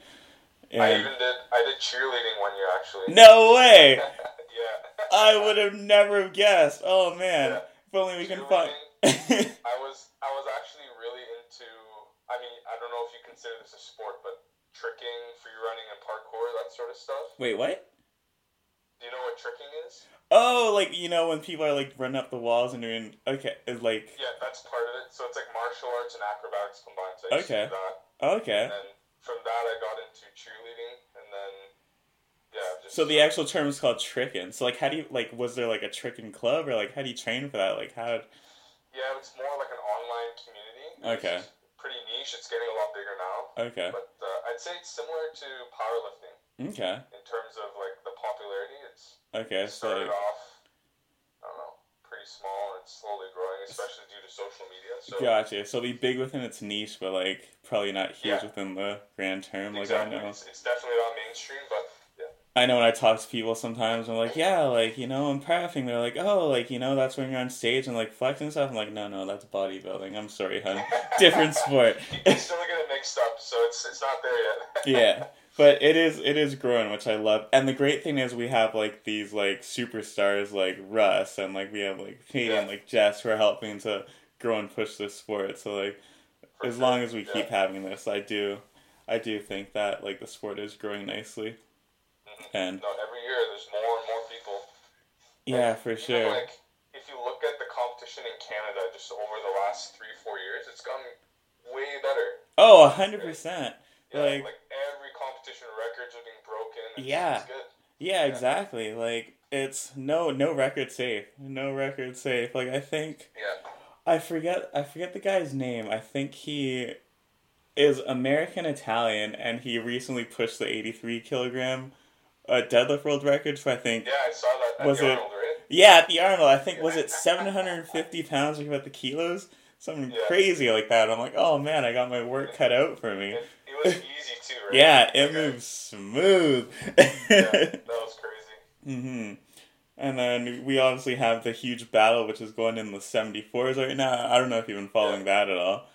I even did I did cheerleading one year actually. No way! I would have never guessed. Oh man, Yeah. if only we can find. I was I was actually really into. I mean, I don't know if you consider this a sport, but tricking, free running, and parkour, that sort of stuff. Wait, what? Do you know what tricking is? Oh, like you know when people are like running up the walls and doing okay, like Yeah, that's part of it. So it's like martial arts and acrobatics combined. So Okay. to do that. okay. And then from that, I got into cheerleading, and then yeah, just So the actual term is called tricking. So like, how do you like? Was there like a tricking club or like how do you train for that? Like how? yeah, it's more like an online community. Okay. It's pretty niche. It's getting a lot bigger now, Okay. but uh, I'd say it's similar to powerlifting Okay. in terms of like the popularity. It's Okay. It So started like, off, I don't know, pretty small and it's slowly growing, especially due to social media. So gotcha. So be big within its niche, but like probably not huge Yeah. within the grand term. Like exactly, I know. it's, it's definitely not mainstream, but I know when I talk to people sometimes, I'm like, yeah, like, you know, I'm powerlifting. They're like, oh, like, you know, that's when you're on stage and like flexing stuff. I'm like, no, no, that's bodybuilding. I'm sorry, hun. Different sport. people still get it mixed up, so it's it's not there yet. yeah. but it is it is growing, which I love. And the great thing is we have like these like superstars like Russ and like we have like Katie and like Jess who are helping to grow and push this sport. So like as long as we yeah. keep having this, I do I do think that like the sport is growing nicely. And No, every year there's more and more people. yeah, for Even, sure. Like, if you look at the competition in Canada just over the last three, four years, it's gotten way better. Oh, a hundred percent. Like- like, every competition records are being broken. It's, Yeah. good. Yeah, Yeah. exactly. Like it's no no record safe. No record safe. Like I think Yeah. I forget I forget the guy's name. I think he is American Italian and he recently pushed the 83 kilogram uh, deadlift world record. So I think Yeah, I saw that at Was the it- Arnold, right? yeah, at the Arnold, I think was it 750 pounds? Like about the kilos, something Yeah. crazy like that. I'm like, oh man, I got my work cut out for me. It, it was easy too, right? Yeah, it Like, moves smooth. Yeah, that was crazy. hmm And then we obviously have the huge battle, which is going in the 74s right now. I don't know if you've been following that at all.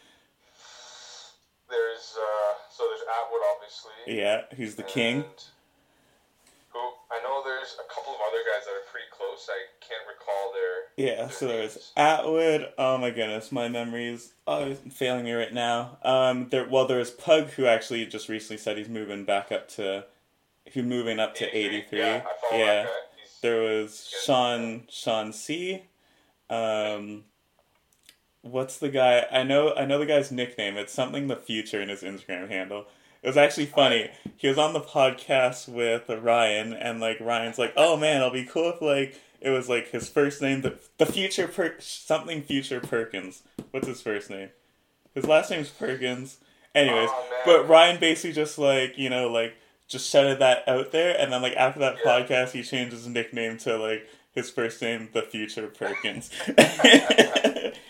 There's uh, so there's Atwood obviously. Yeah, who's the king? and know there's a couple of other guys that are pretty close. I can't recall their. Yeah, their so there's. Atwood. Oh my goodness, my memories are failing me right now. Um, there. Well, there's Pug, who actually just recently said he's moving back up to, who moving up to 83. Yeah, I follow Yeah. that guy. There was Sean Sean C. Um, what's the guy? I know I know the guy's nickname. It's something the future in his Instagram handle. It was actually funny. He was on the podcast with Ryan, and like Ryan's like, "Oh man, it'll be cool if like it was like his first name, the the future per something future Perkins. What's his first name? His last name's Perkins. Anyways, Oh, but Ryan basically just like you know like just shouted that out there, and then like after that Yeah. podcast, he changed his nickname to like his first name, the future Perkins.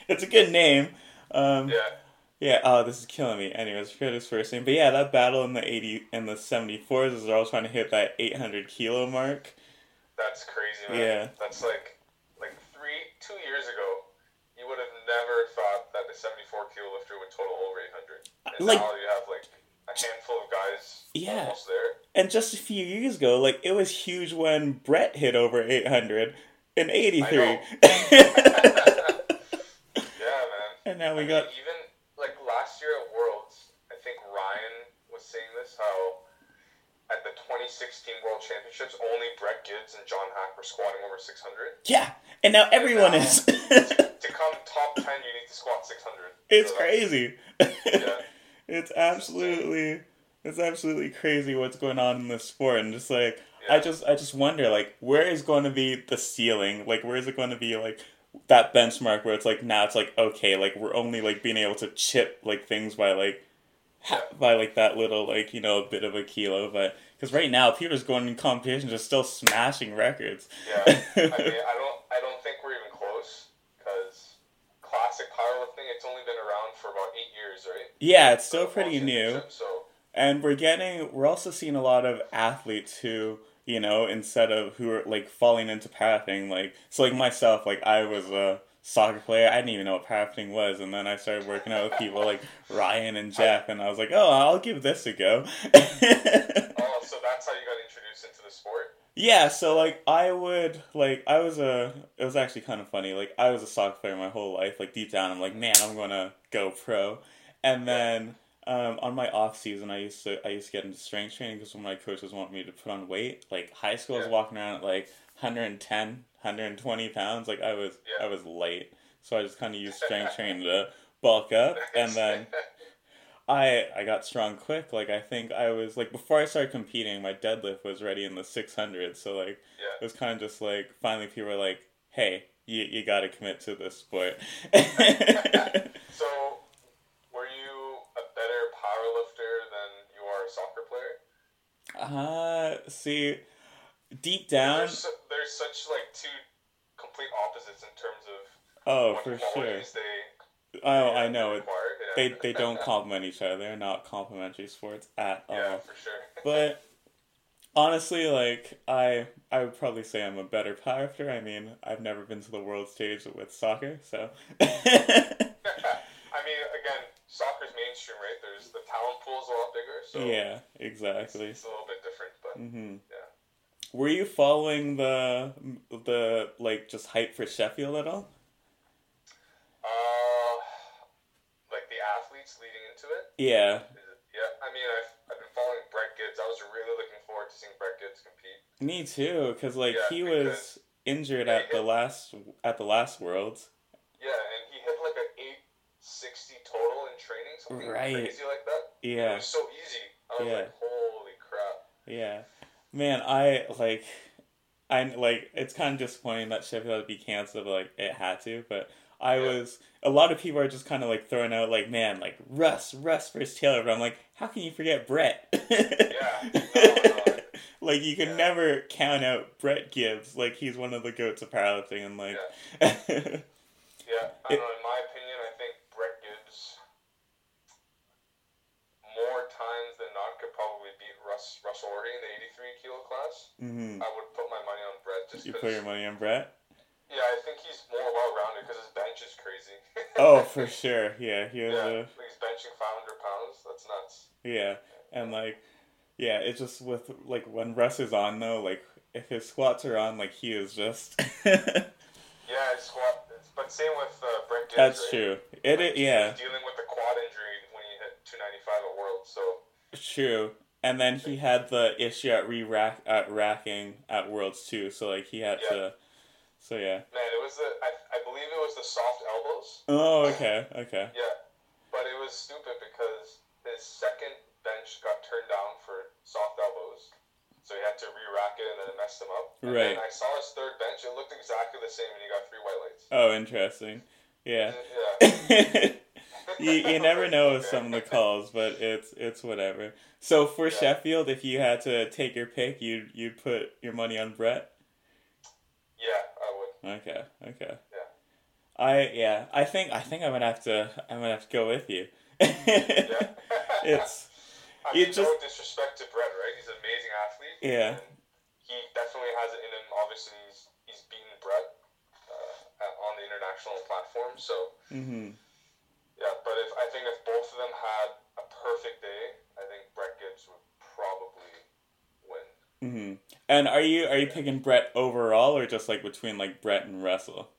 it's a good name. Um, yeah, yeah. Oh, this is killing me. Anyways, forget his first name, but yeah, that battle in the eighty and the seventy fours is they're all trying to hit that eight hundred kilo mark. that's crazy, man. Yeah. That's like like three, two years ago, you would have never thought that the 74 kilo lifter would total over 800. Uh, and Like- now you have like a handful of guys Yeah. almost there. And just a few years ago, like it was huge when Brett hit over eight hundred in eighty three. Yeah, man. and now we I got mean, even like last year at Worlds, I think Ryan was saying this how at the 2016 World Championships, only Brett Gibbs and John Haack were squatting over 600. yeah, and now everyone is. To come top 10, you need to squat 600. it's So crazy. Yeah. it's absolutely, it's absolutely crazy what's going on in this sport, and just like I just, I just wonder, like, where is going to be the ceiling? Like, where is it going to be like? that benchmark where it's like now it's like okay like we're only like being able to chip like things by like by like that little like you know a bit of a kilo but because right now Peter's going in competition just still smashing records. Yeah, I mean, I don't, I don't think we're even close because classic powerlifting, it's only been around for about eight years, right? yeah it's still The pretty new. So. And we're getting we're also seeing a lot of athletes who you know instead of who are like falling into powerlifting like so like myself like i was a soccer player. I didn't even know what powerlifting was. And then i started working out with people like ryan and jeff and i was like oh i'll give this a go. Oh, so that's how you got introduced into the sport. yeah so like i would like i was a it was actually kind of funny like i was a soccer player my whole life like deep down i'm like man i'm gonna go pro. And then um, on my off season, I used to I used to get into strength training because when my coaches wanted me to put on weight, like high school, I was walking around at like 110, 120 pounds. Like I was Yeah. I was light, so I just kind of used strength training to bulk up, and then I I got strong quick. Like I think I was like before I started competing, my deadlift was ready in the 600. So like it was kind of just like finally people were like, hey, you you got to commit to this sport. So, were you a better powerlifter than you are a soccer player? Uh, see, deep down, There's, su- there's such like two complete opposites in terms of oh what for sure. they. Oh, they I know. They Yeah. they don't complement each other. They're not complementary sports at all. yeah, for sure. But honestly, like I I would probably say I'm a better powerlifter. I mean, I've never been to the world stage with soccer, so I mean, again, soccer's mainstream, right? There's the talent pool is a lot bigger. So yeah, exactly. it's a little bit different, but hmm yeah. Were you following the the like just hype for Sheffield at all? Uh, like the athletes leading into it. Yeah, yeah, I mean, I've, I've been following Brett Gibbs. I was really looking forward to seeing Brett Gibbs compete. me too. Cause like Yeah, he because- was injured at the last at the last Worlds. Yeah, and he hit like an 860 total in training, something Right. crazy like that. Yeah. It was so easy. I was Yeah. like, holy crap. yeah. Man, I like. I like. It's kind of disappointing that Sheffield had to be canceled. But, like it had to, but. I Yeah. was a lot of people are just kind of like throwing out like man like Russ Russ versus Taylor but I'm like how can you forget Brett Yeah, no, no. like you can Yeah. never count out Brett Gibbs like he's one of the goats of powerlifting and like Yeah, I It- don't know. In my opinion, I think Brett Gibbs more times than not could probably beat Russ Russ Orhii in the 83 kilo class. hmm I would put my money on Brett just you put your money on Brett Yeah, I think he's more well rounded because his bench is crazy. oh for sure yeah he Yeah, a he's benching 500 pounds. That's nuts. Yeah, and like, yeah, it's just with like when Russ is on though, like if his squats are on, like he is just. Yeah, his squat. But same with uh, Brett Gibbs. That's right? true. It, it yeah, He's dealing with the quad injury when he hit 295 at World. So true. And then he had the issue at re rack at racking at Worlds too, so like he had Yeah. to. So yeah. man, it was the. I, I believe it was the soft elbows. Oh okay okay. Yeah, but it was stupid because his second bench got turned down for soft elbows, so he had to re-rack it, and then it messed him up. And Right. Then I saw his third bench; it looked exactly the same, and he got three white lights. Oh interesting. Yeah. Yeah. you, you never know with some of the calls, but it's it's whatever. So for Yeah. Sheffield, if you had to take your pick, you you'd put your money on Brett. Yeah, I would. Okay, okay. Yeah. I yeah, I think I think I'm gonna have to I'm gonna have to go with you. Yeah. it's I mean, just- no disrespect to Brett, right? He's an amazing athlete. Yeah. He definitely has it in him. Obviously, he's he's beaten Brett uh, on the international platform. So hmm yeah, but if I think if both of them had a perfect day, I think Brett Gibbs would probably win. hmm And are you are you picking Brett overall or just like between like Brett and Russell?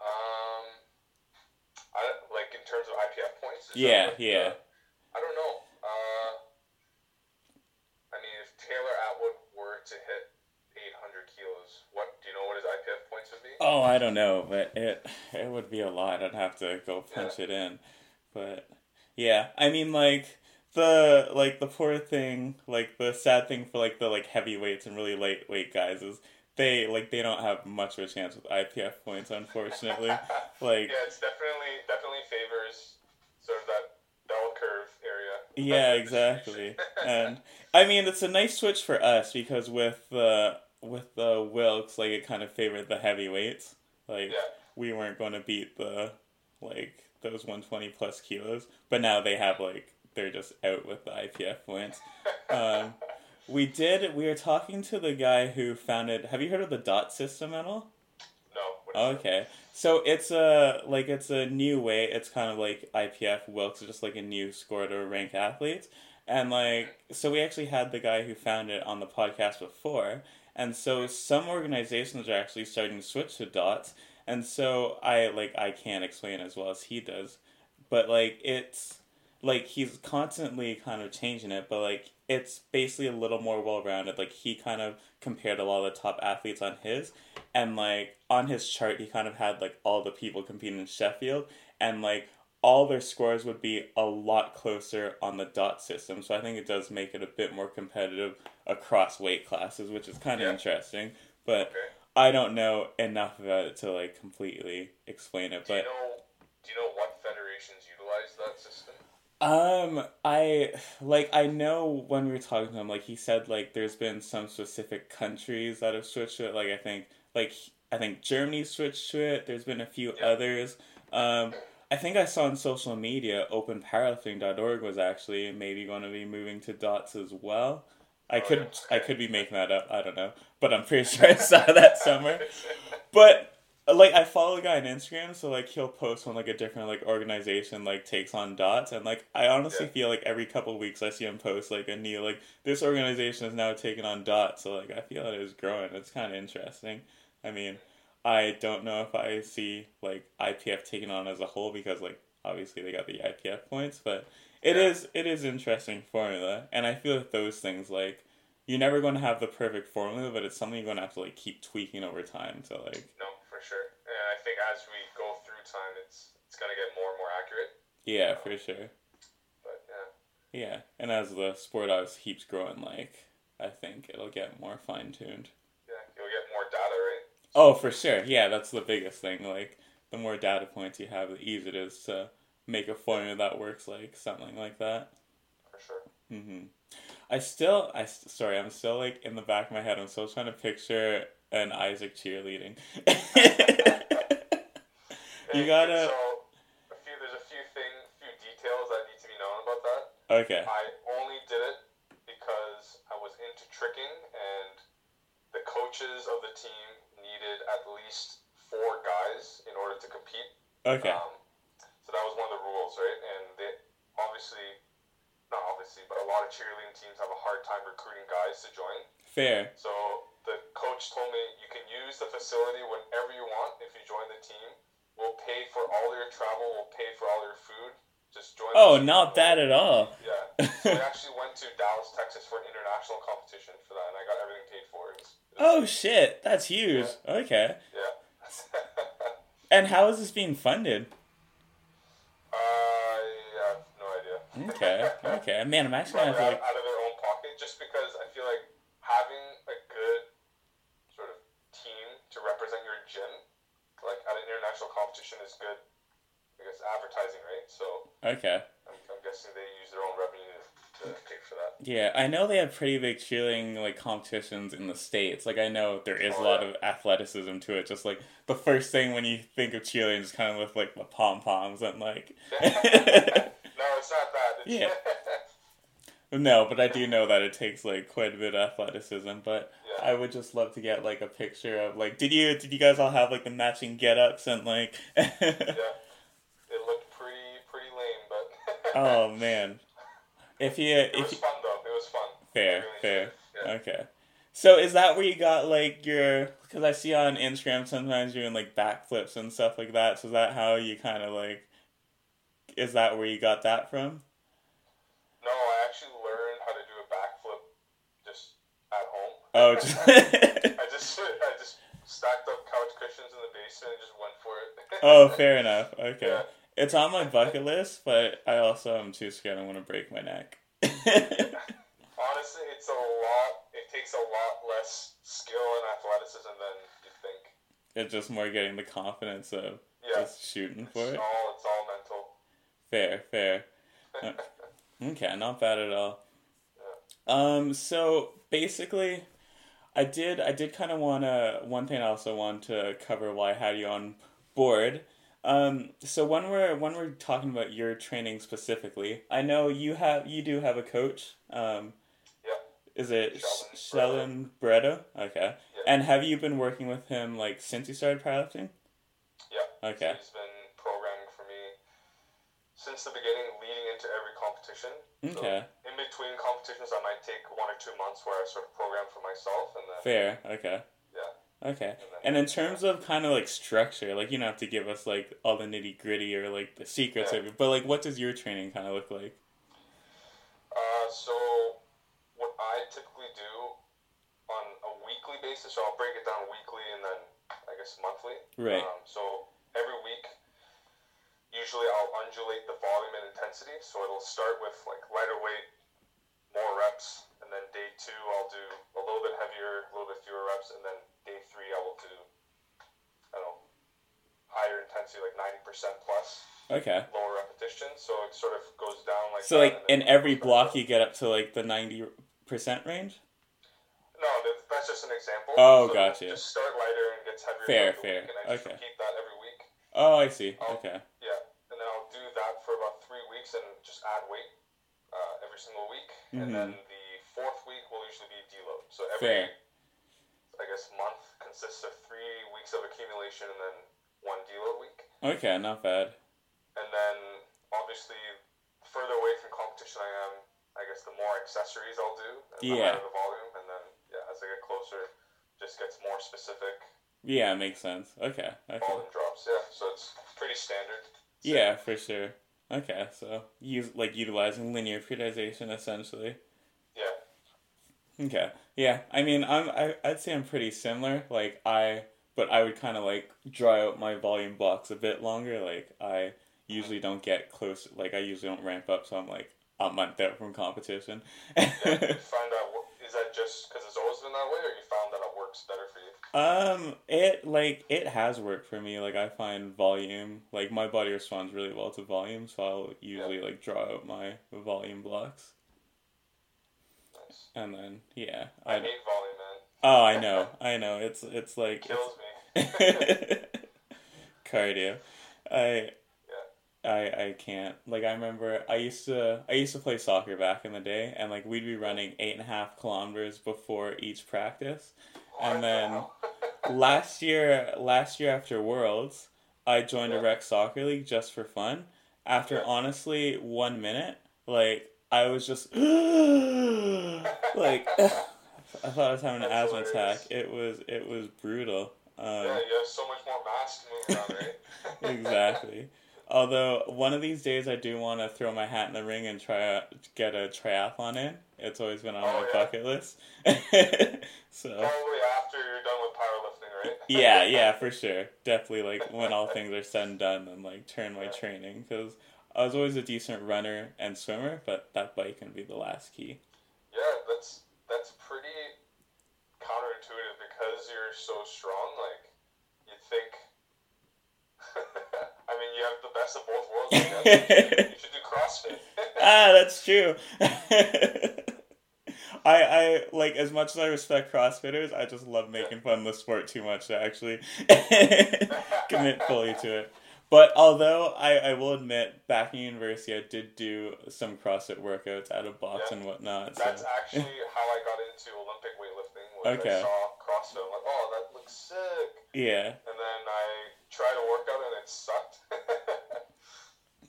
Um, I like in terms of IPF points. is Yeah, what, yeah. uh, I don't know. Uh, I mean, if Taylor Atwood were to hit 800 kilos, what do you know? What his IPF points would be? Oh, I don't know, but it it would be a lot. I'd have to go punch it in. But yeah, I mean like the like the poor thing, like the sad thing for like the like heavyweights and really lightweight guys is they like they don't have much of a chance with IPF points, unfortunately. like yeah, it's definitely definitely favors sort of that bell curve area. Yeah, exactly. and I mean, it's a nice switch for us because with the with the Wilks, like it kind of favored the heavyweights. Like Yeah. we weren't going to beat the like those one twenty plus kilos, but now they have like they're just out with the IPF points. Um, we did. We were talking to the guy who founded. Have you heard of the dot system at all? no. what is it? Okay. So it's a like it's a new way. It's kind of like IPF Wilks, just like a new score to rank athletes. And like so we actually had the guy who founded it on the podcast before. And so some organizations are actually starting to switch to dots. And so I like I can't explain as well as he does. But like it's like he's constantly kind of changing it, but like it's basically a little more well rounded. Like he kind of compared a lot of the top athletes on his, and like on his chart, he kind of had like all the people competing in Sheffield, and like all their scores would be a lot closer on the dot system. So I think it does make it a bit more competitive across weight classes, which is kind of Yeah. interesting. But Okay. I don't know enough about it to like completely explain it. Do you But know? Do you know what federations utilize that system? Um, I like I know when we were talking to him, like he said, like there's been some specific countries that have switched to it. Like I think, like I think Germany switched to it. There's been a few Yeah. others. Um, I think I saw on social media, OpenPowerlifting.org was actually maybe going to be moving to dots as well. I Oh, could. I could be making that up. I don't know, but I'm pretty sure I saw that somewhere. But Uh, like I follow a guy on Instagram, so like he'll post when like a different like organization like takes on dots, and like I honestly Yeah. feel like every couple weeks I see him post like a new like this organization is now taking on dots, so like I feel it is growing. It's kind of interesting. I mean, I don't know if I see like IPF taken on as a whole because like obviously they got the IPF points, but it Yeah. is it is interesting formula, and I feel that those things like you're never going to have the perfect formula, but it's something you're going to have to like keep tweaking over time to like No, sure. And I think as we go through time, it's it's gonna get more and more accurate. yeah for sure. But yeah, Yeah, and as the sport obviously keeps growing, like I think it'll get more fine tuned. yeah, you'll get more data, right? Oh, for sure. Yeah, that's the biggest thing. Like the more data points you have, the easier it is to make a formula that works like something like that. For sure. hmm I still, I sorry, I'm still like in the back of my head. I'm still trying to picture an Isaac cheerleading. you gotta. So a few, there's a few thing, few details that need to be known about that. Okay. I only did it because I was into tricking, and the coaches of the team needed at least four guys in order to compete. Okay. Um, so that was one of the rules, right? And they obviously, not obviously, but a lot of cheerleading teams have a hard time recruiting guys to join. Fair. So the coach told me you can use the facility whenever you want if you join the team. We'll pay for all your travel. We'll pay for all your food. Just join. Oh, not bad at all. Yeah. So we actually went to Dallas, Texas for an international competition for that, and I got everything paid for. It was, it was Oh shit, that's huge. Okay. yeah. And how is this being funded? I have no idea. Okay, okay. Man, I'm actually gonna have to like. out of their own pocket, just because I feel like having a good sort of team to represent your gym, like at an international competition, is good. I guess advertising, right? So Okay. I'm, I'm guessing they use their own revenue to, pay for that. Yeah, I know they have pretty big cheerleading like competitions in the states. Like I know there is a Oh, lot yeah. of athleticism to it. Just like the first thing when you think of cheerleading is kind of with like the pom poms and like. No, it's not that. It's, Yeah. no, but I do know that it takes like quite a bit of athleticism. But Yeah. I would just love to get like a picture of like. Did you did you guys all have like the matching get ups and like? yeah. oh man, if you it if was you, fun though. It was fun. Fair, really fair. Yeah. Okay. So is that where you got like your? Because I see on Instagram sometimes you're doing like backflips and stuff like that. So is that how you kind of like? Is that where you got that from? No, I actually learned how to do a backflip just at home. Oh, just I just I just stacked up couch cushions in the basement and just went for it. oh, fair enough. Okay, Yeah. It's on my bucket list, but I also am too scared. I want to break my neck. Honestly, it's a lot. It takes a lot less skill and athleticism than you think. it's just more getting the confidence of Yeah, just shooting for it's it. all it's all mental. Fair, fair. Uh, Okay, not bad at all. Um, so basically, I did I did kind of want to one thing I also want to cover why I had you on board. Um, so when we're when we're talking about your training specifically, I know you have you do have a coach. Um, Yeah. is it Sheldon Bretto? Okay. Yeah. And have you been working with him like since you started powerlifting? Yeah. Okay. He's been programming for me since the beginning, leading into every competition. So Okay. in between competitions, I might take one or two months where I sort of program for myself, and then Fair. Okay. Okay. and And in terms of kind of like structure, like you don't have to give us like all the nitty gritty or like the secrets Yeah. of it, but like what does your training kind of look like? Uh, so what I typically do on a weekly basis, so I'll break it down weekly and then I guess monthly. Right. Um, so every week, usually I'll undulate the volume and intensity. So it'll start with like lighter weight, more reps, and then day two I'll do a little bit heavier, a little bit fewer reps, and then day three I will do, I don't know, higher intensity like ninety percent plus, Okay. lower repetition. So it sort of goes down like. So that, like in every block you get up to like the ninety percent range? No, that's just an example. Oh, so gotcha. Just start lighter and gets heavier. Fair, fair. Week, and I Okay. keep that every week. Oh, I see. Oh. Okay. Yeah, and then I'll do that for about three weeks and just add weight uh, every single week. Mhm. And then the fourth week will usually be deload. So every Fair. I guess, month consists of three weeks of accumulation and then one deload week. Okay, not bad. And then, obviously, the further away from competition I am, I guess the more accessories I'll do, and the Yeah. higher the volume. And then, yeah, as I get closer, just gets more specific. Yeah, makes sense. Okay, okay. Volume drops, yeah. So it's pretty standard. Yeah, for sure. Okay, so use like utilizing linear periodization essentially. Okay. Yeah, I mean, I'm I, I'd say I'm pretty similar. Like I, but I would kind of like draw out my volume blocks a bit longer. Like I usually don't get close. Like I usually don't ramp up, so I'm like a month out from competition. yeah. you find out, what- is that just because it's always been that way, or you found that it works better for you? Um, it like it has worked for me. Like I find volume, like my body responds really well to volume, so I'll usually like draw out my volume blocks, Nice. and then yeah, I I hate volume, man. oh I know I know it's it's like Kills me. cardio. I I I can't. Like I remember I used to I used to play soccer back in the day and like we'd be running eight and a half kilometers before each practice. And then last year last year after Worlds, I joined a rec soccer league just for fun. After Yeah. honestly one minute, like I was just like I thought I was having an That's asthma hilarious. attack. It was it was brutal. Um, yeah, you have so much more mass to move around, right? exactly. Although one of these days I do want to throw my hat in the ring and try to get a triathlon in. It's always been on Oh, my yeah? bucket list. so Probably after you're done with powerlifting, right? yeah, yeah, for sure. Definitely like when all things are said and done, and like turn my training because I was always a decent runner and swimmer, but that bike can be the last key. Yeah, that's that's pretty counterintuitive because you're so strong. Like you'd think. I mean, you have the best of both worlds. I you should do CrossFit. ah, that's true. I I like as much as I respect CrossFitters, I just love making fun of the sport too much to actually commit fully to it. But although I, I will admit, back in university, I did do some CrossFit workouts out of box Yeah. and whatnot. That's So actually how I got into Olympic weightlifting. Was Okay. I saw CrossFit. I'm like, oh, that looks sick. yeah, And then I tried a workout and it sucked.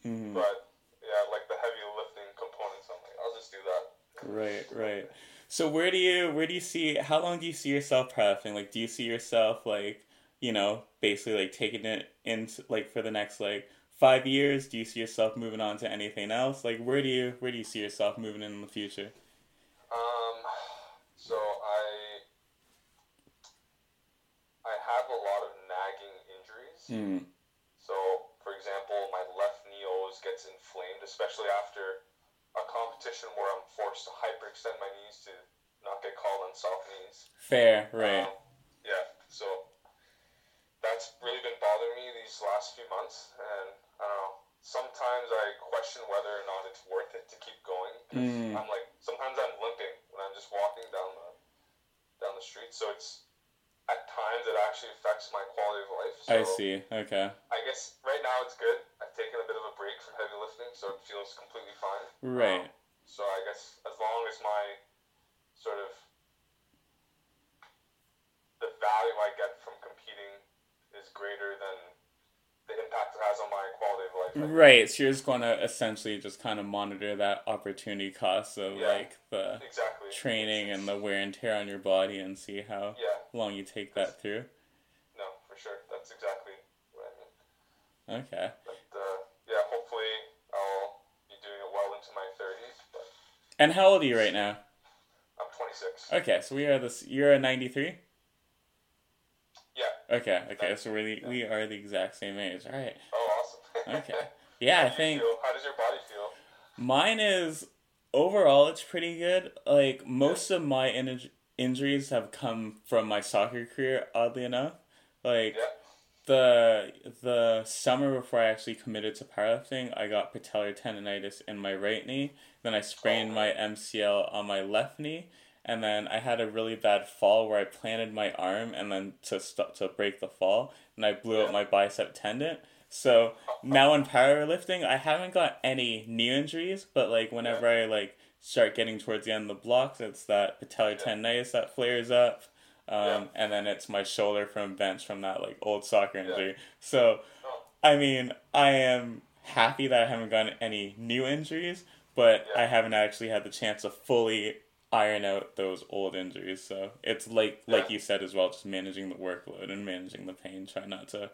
Mhm. But yeah, like the heavy lifting components, I'm like, I'll just do that. right, right. So where do you where do you see how long do you see yourself powerlifting? Like, do you see yourself like you know basically like taking it into like for the next like five years? Do you see yourself moving on to anything else? Like, where do you where do you see yourself moving in the future? Um, so I I have a lot of nagging injuries. Hmm. So, for example, my left knee always gets inflamed, especially after a competition where I'm forced to hyperextend my knees to not get called on soft knees. Fair, right? Um, yeah, so that's really been bothering me these last few months, and I don't know. Sometimes I question whether or not it's worth it to keep going. 'cause Mm. I'm like, sometimes I'm limping when I'm just walking down the down the street. So it's at times it actually affects my quality of life. So I see. Okay. I guess right now it's good. I've taken a bit of a break from heavy lifting, so it feels completely fine. Right. Um, so I guess as long as my sort of the value I get from competing is greater than the impact it has on my quality of life. Right. So you're just going to essentially just kind of monitor that opportunity cost of Yeah. like the Exactly. training and the wear and tear on your body and see how Yeah. long you take that through. No, for sure. That's exactly what I mean. Okay. But uh, yeah, hopefully I'll be doing it well into my 30s. But And how old are you right now? I'm 26. Okay, so we are this. You're a ninety three. Yeah. Okay. Okay. So we're the, we are the exact same age. All right. Oh, awesome. Okay. Yeah, I How do you think feel? How does your body feel? mine is overall it's pretty good. Like most of my in- injuries have come from my soccer career. Oddly enough, like. Yeah. the the summer before I actually committed to powerlifting, I got patellar tendonitis in my right knee. Then I sprained oh, my MCL on my left knee, and then I had a really bad fall where I planted my arm and then to st- to break the fall, and I blew out my bicep tendon. So now in powerlifting, I haven't got any knee injuries, but like whenever I like start getting towards the end of the blocks, it's that patellar tendonitis that flares up. Um, and then it's my shoulder from bench from that like old soccer injury. So, Oh. I mean, I am happy that I haven't gotten any new injuries, but. I haven't actually had the chance to fully iron out those old injuries. So it's like like Yeah. you said as well, just managing the workload and managing the pain. Try not to Yeah,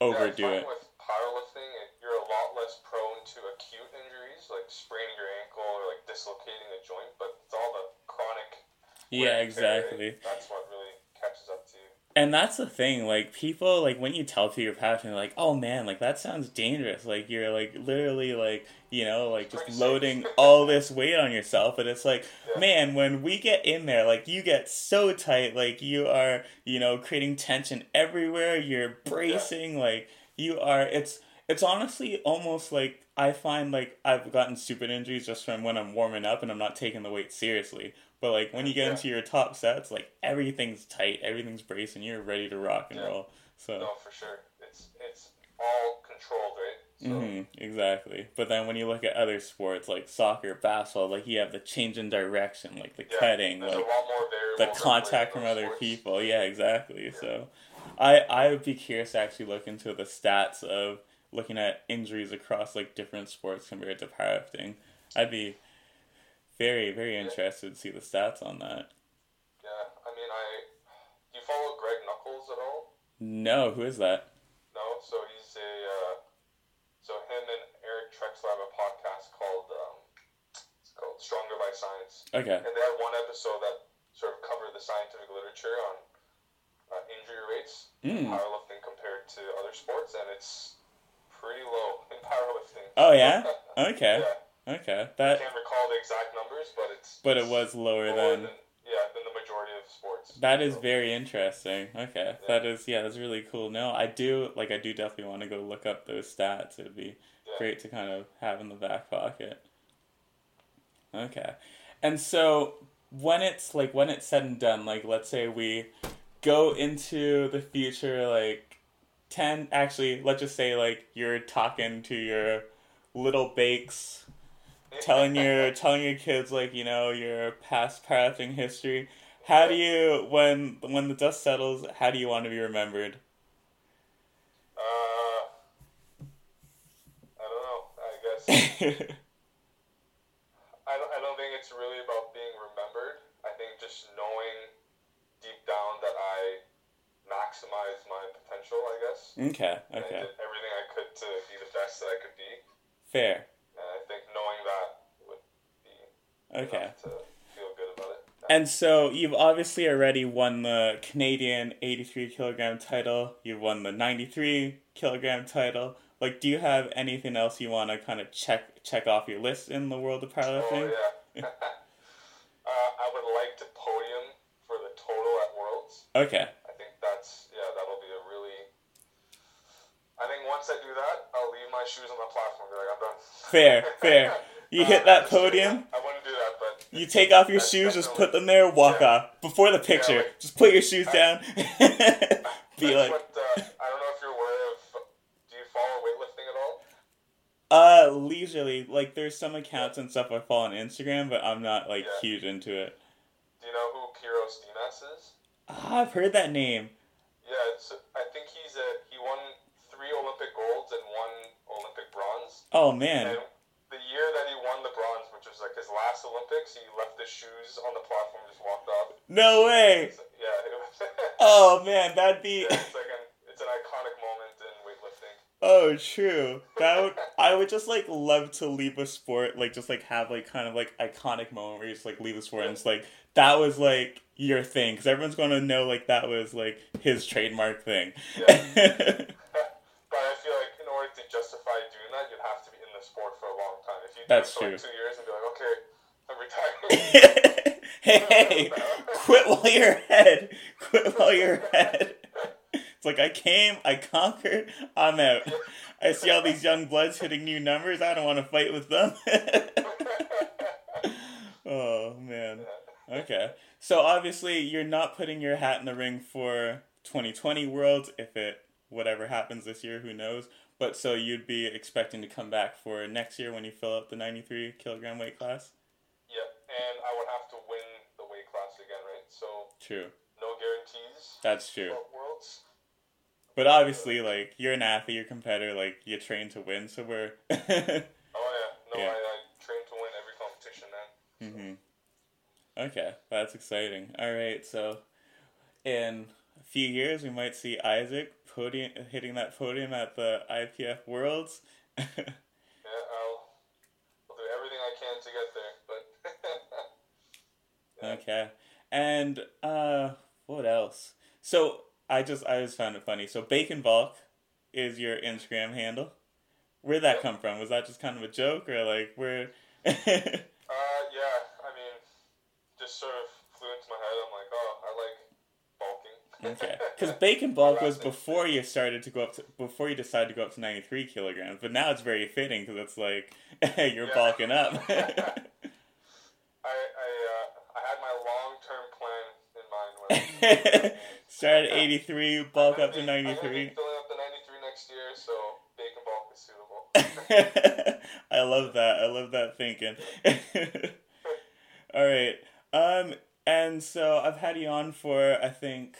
overdo find it. With powerlifting, you're a lot less prone to acute injuries like spraining your ankle or like dislocating a joint, but it's all the chronic. Yeah, exactly. tear, exactly. right? That's what really catches up to you. And that's the thing, like people like when you tell people you're like, oh man, like that sounds dangerous. Like you're like literally like, you know, like just loading all this weight on yourself. And it's like, Yeah. man, when we get in there, like you get so tight, like you are, you know, creating tension everywhere, you're bracing, like you are it's it's honestly almost like I find like I've gotten stupid injuries just from when I'm warming up and I'm not taking the weight seriously. But like when you get Yeah. into your top sets, like everything's tight, everything's braced, and you're ready to rock and Yeah. roll. So No, for sure. It's it's all controlled, right? So hmm exactly. But then when you look at other sports like soccer, basketball, like you have the change in direction, like the yeah, cutting, like a lot more the contact from other sports. people. Yeah, exactly. So I I would be curious to actually look into the stats of looking at injuries across like different sports compared to powerlifting. I'd be very, very interested to see the stats on that. Yeah, I mean, I. Do you follow Greg Nuckols at all? No, who is that? No, so he's a. Uh, so him and Eric Trexler have a podcast called. Um, it's called Stronger by Science, Okay. and they had one episode that sort of covered the scientific literature on uh, injury rates, Mm. powerlifting compared to other sports, and it's pretty low in powerlifting. Oh yeah. Okay. yeah. Okay. That. I can't recall the exact numbers, but it's. But it was lower lower than. yeah than the majority of sports. That is So, very interesting. Okay, Yeah. that is yeah, that's really cool. No, I do like I do definitely want to go look up those stats. It'd be Yeah. great to kind of have in the back pocket. Okay, and so when it's like when it's said and done, like let's say we go into the future, like ten. Actually, let's just say like you're talking to your little bakes telling your telling your kids like you know your past powerlifting history how do you when when the dust settles how do you want to be remembered Uh, I don't know. I guess I don't. I don't think it's really about being remembered. I think just knowing deep down that I maximized my potential. I guess. okay And I okay did everything I could to be the best that I could be. fair And I think knowing that would be okay to feel good about it. and so you've obviously already won the canadian 83 kilogram title you've won the 93 kilogram title like do you have anything else you want to kind of check check off your list in the world of powerlifting Oh yeah. uh, I would like to podium for the total at Worlds. okay I think that's yeah, that'll be a really. I think once I do that, I'll leave my shoes on the platform. Be like, I'm done. Fair, fair. You hit that podium, I wouldn't do that, but You take off your shoes, just put them there, walk Yeah. off. Before the picture, like- just put your shoes down. Be like, what uh, I don't know if you're aware of. Do you follow weightlifting at all? uh, leisurely. Like, there's some accounts and stuff I follow on Instagram, but I'm not like Yeah. huge into it. Do you know who Pyrros Dimas is? Ah, I've heard that name. Yeah, it's, I think he's a he won three Olympic golds and one Olympic bronze. Oh man, And the year that he won the bronze, which was like his last Olympics, he left his shoes on the platform, just walked off. no way. Yeah, it was. Oh man, that'd be. Yeah, it's like an it's an iconic moment in weightlifting. Oh, true. That would I would just like love to leave a sport, like just like have like kind of like iconic moment where you just like leave a sport and it's like that was like your thing because everyone's gonna know like that was like his trademark thing. But I feel like in order to justify doing that, you'd have to be in the sport for a long you do That's for like true. two years and be like, okay, I'm retiring. hey, quit while you're ahead. Quit while you're ahead. It's like I came, I conquered, I'm out. I see all these young bloods hitting new numbers. I don't want to fight with them. oh man. Okay. So obviously you're not putting your hat in the ring for 2020 Worlds if it whatever happens this year, who knows. But so you'd be expecting to come back for next year when you fill up the 93 kilogram weight class. yeah, and I would have to win the weight class again, right? So True. no guarantees. That's true. Worlds. But obviously, like you're an athlete, you're a competitor, like you train to win. So we're. Oh yeah, no, Yeah. I, I train to win every competition, man. hmm Okay, that's exciting. All right, so in a few years, we might see Isaac podium hitting that podium at the IPF Worlds. Yeah, I'll, I'll do everything I can to get there, but Yeah. okay, and uh, what else? So I just I just found it funny. So Bacon Bulk is your Instagram handle. Where'd that come from? Was that just kind of a joke, or like where? uh, yeah, I mean, just sort of flew into my head. I'm like, oh, I like bulking. Okay, because bacon bulk was before you started to go up to before you decided to go up to ninety three kilograms, but now it's very fitting because it's like you're Yeah. bulking up. I I uh, I had my long term plan in mind when I Start at eighty three, bulk up to ninety I'm gonna be three. filling up the 93 next year, so bacon bulk is suitable. I love that. I love that thinking. All right. Um, and so I've had you on for I think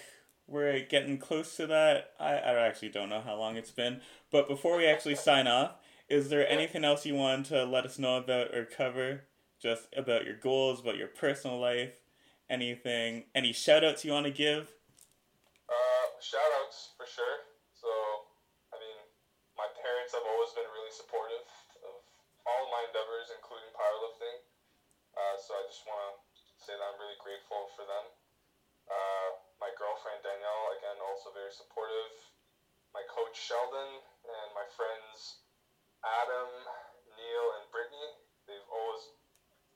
we're getting close to that. I, I actually don't know how long it's been, but before we actually sign off, is there anything else you want to let us know about or cover? Just about your goals, about your personal life, anything, any shout outs you want to give? Uh, shout outs for sure. So, I mean, my parents have always been really supportive of all my endeavors, including powerlifting. Uh, so I just want to say that I'm really grateful for them. Uh, my girlfriend Danielle, again, also very supportive. My coach Sheldon and my friends Adam, Neil, and Brittany, they've always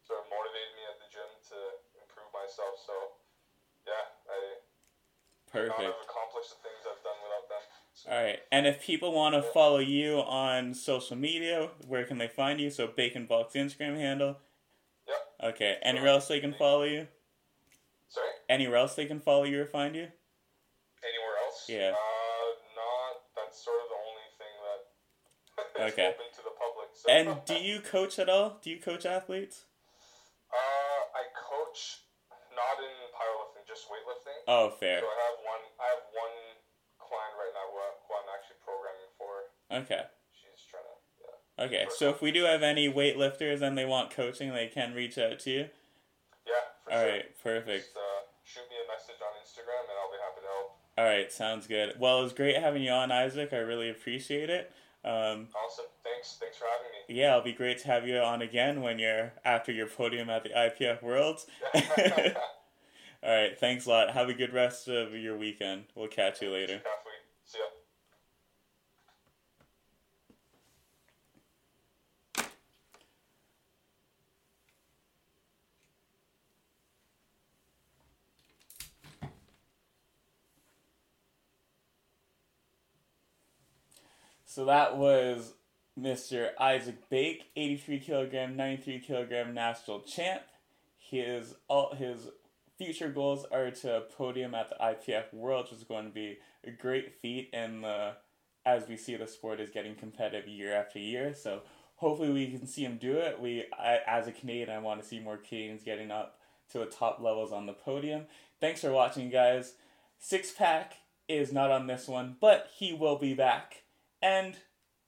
sort of motivated me at the gym to improve myself. So, yeah, I could not Perfect. have accomplished the things I've done without them. So, All right. And if people want to follow you on social media, where can they find you? So Bacon Bulk's Instagram handle. Yep. Okay. Anywhere else they can follow you? Anywhere else they can follow you or find you? Anywhere else? Yeah. Uh, not. That's sort of the only thing that is Okay. open to the public. So. And do you coach at all? Do you coach athletes? Uh, I coach not in powerlifting, just weightlifting. Oh, fair. So I have one. I have one client right now who, I'm actually programming for. Okay. She's trying to. Yeah. Okay. So if we do have any weightlifters and they want coaching, they can reach out to you. Yeah. For All sure. right. Perfect. Just uh, shoot me a message on Instagram, and I'll be happy to help. All right. Sounds good. Well, it was great having you on, Isaac. I really appreciate it. Um, Awesome. Thanks. Thanks for having me. yeah, it'll be great to have you on again when you're after your podium at the IPF Worlds. All right, thanks a lot. Have a good rest of your weekend. We'll catch you later. See ya. So that was Mr. Isaac Bake, 83 kilogram, 93 kilogram national champ. His all his future goals are to podium at the IPF Worlds, which is going to be a great feat. And the as we see the sport is getting competitive year after year, so hopefully we can see him do it. We, I, as a Canadian, I want to see more Canadians getting up to the top levels on the podium. Thanks for watching, guys. Six pack is not on this one, but he will be back. And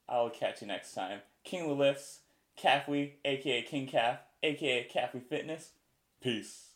I'll catch you next time. King of the Lifts, Calfwee, aka King Calf, aka Calfwee Fitness. Peace.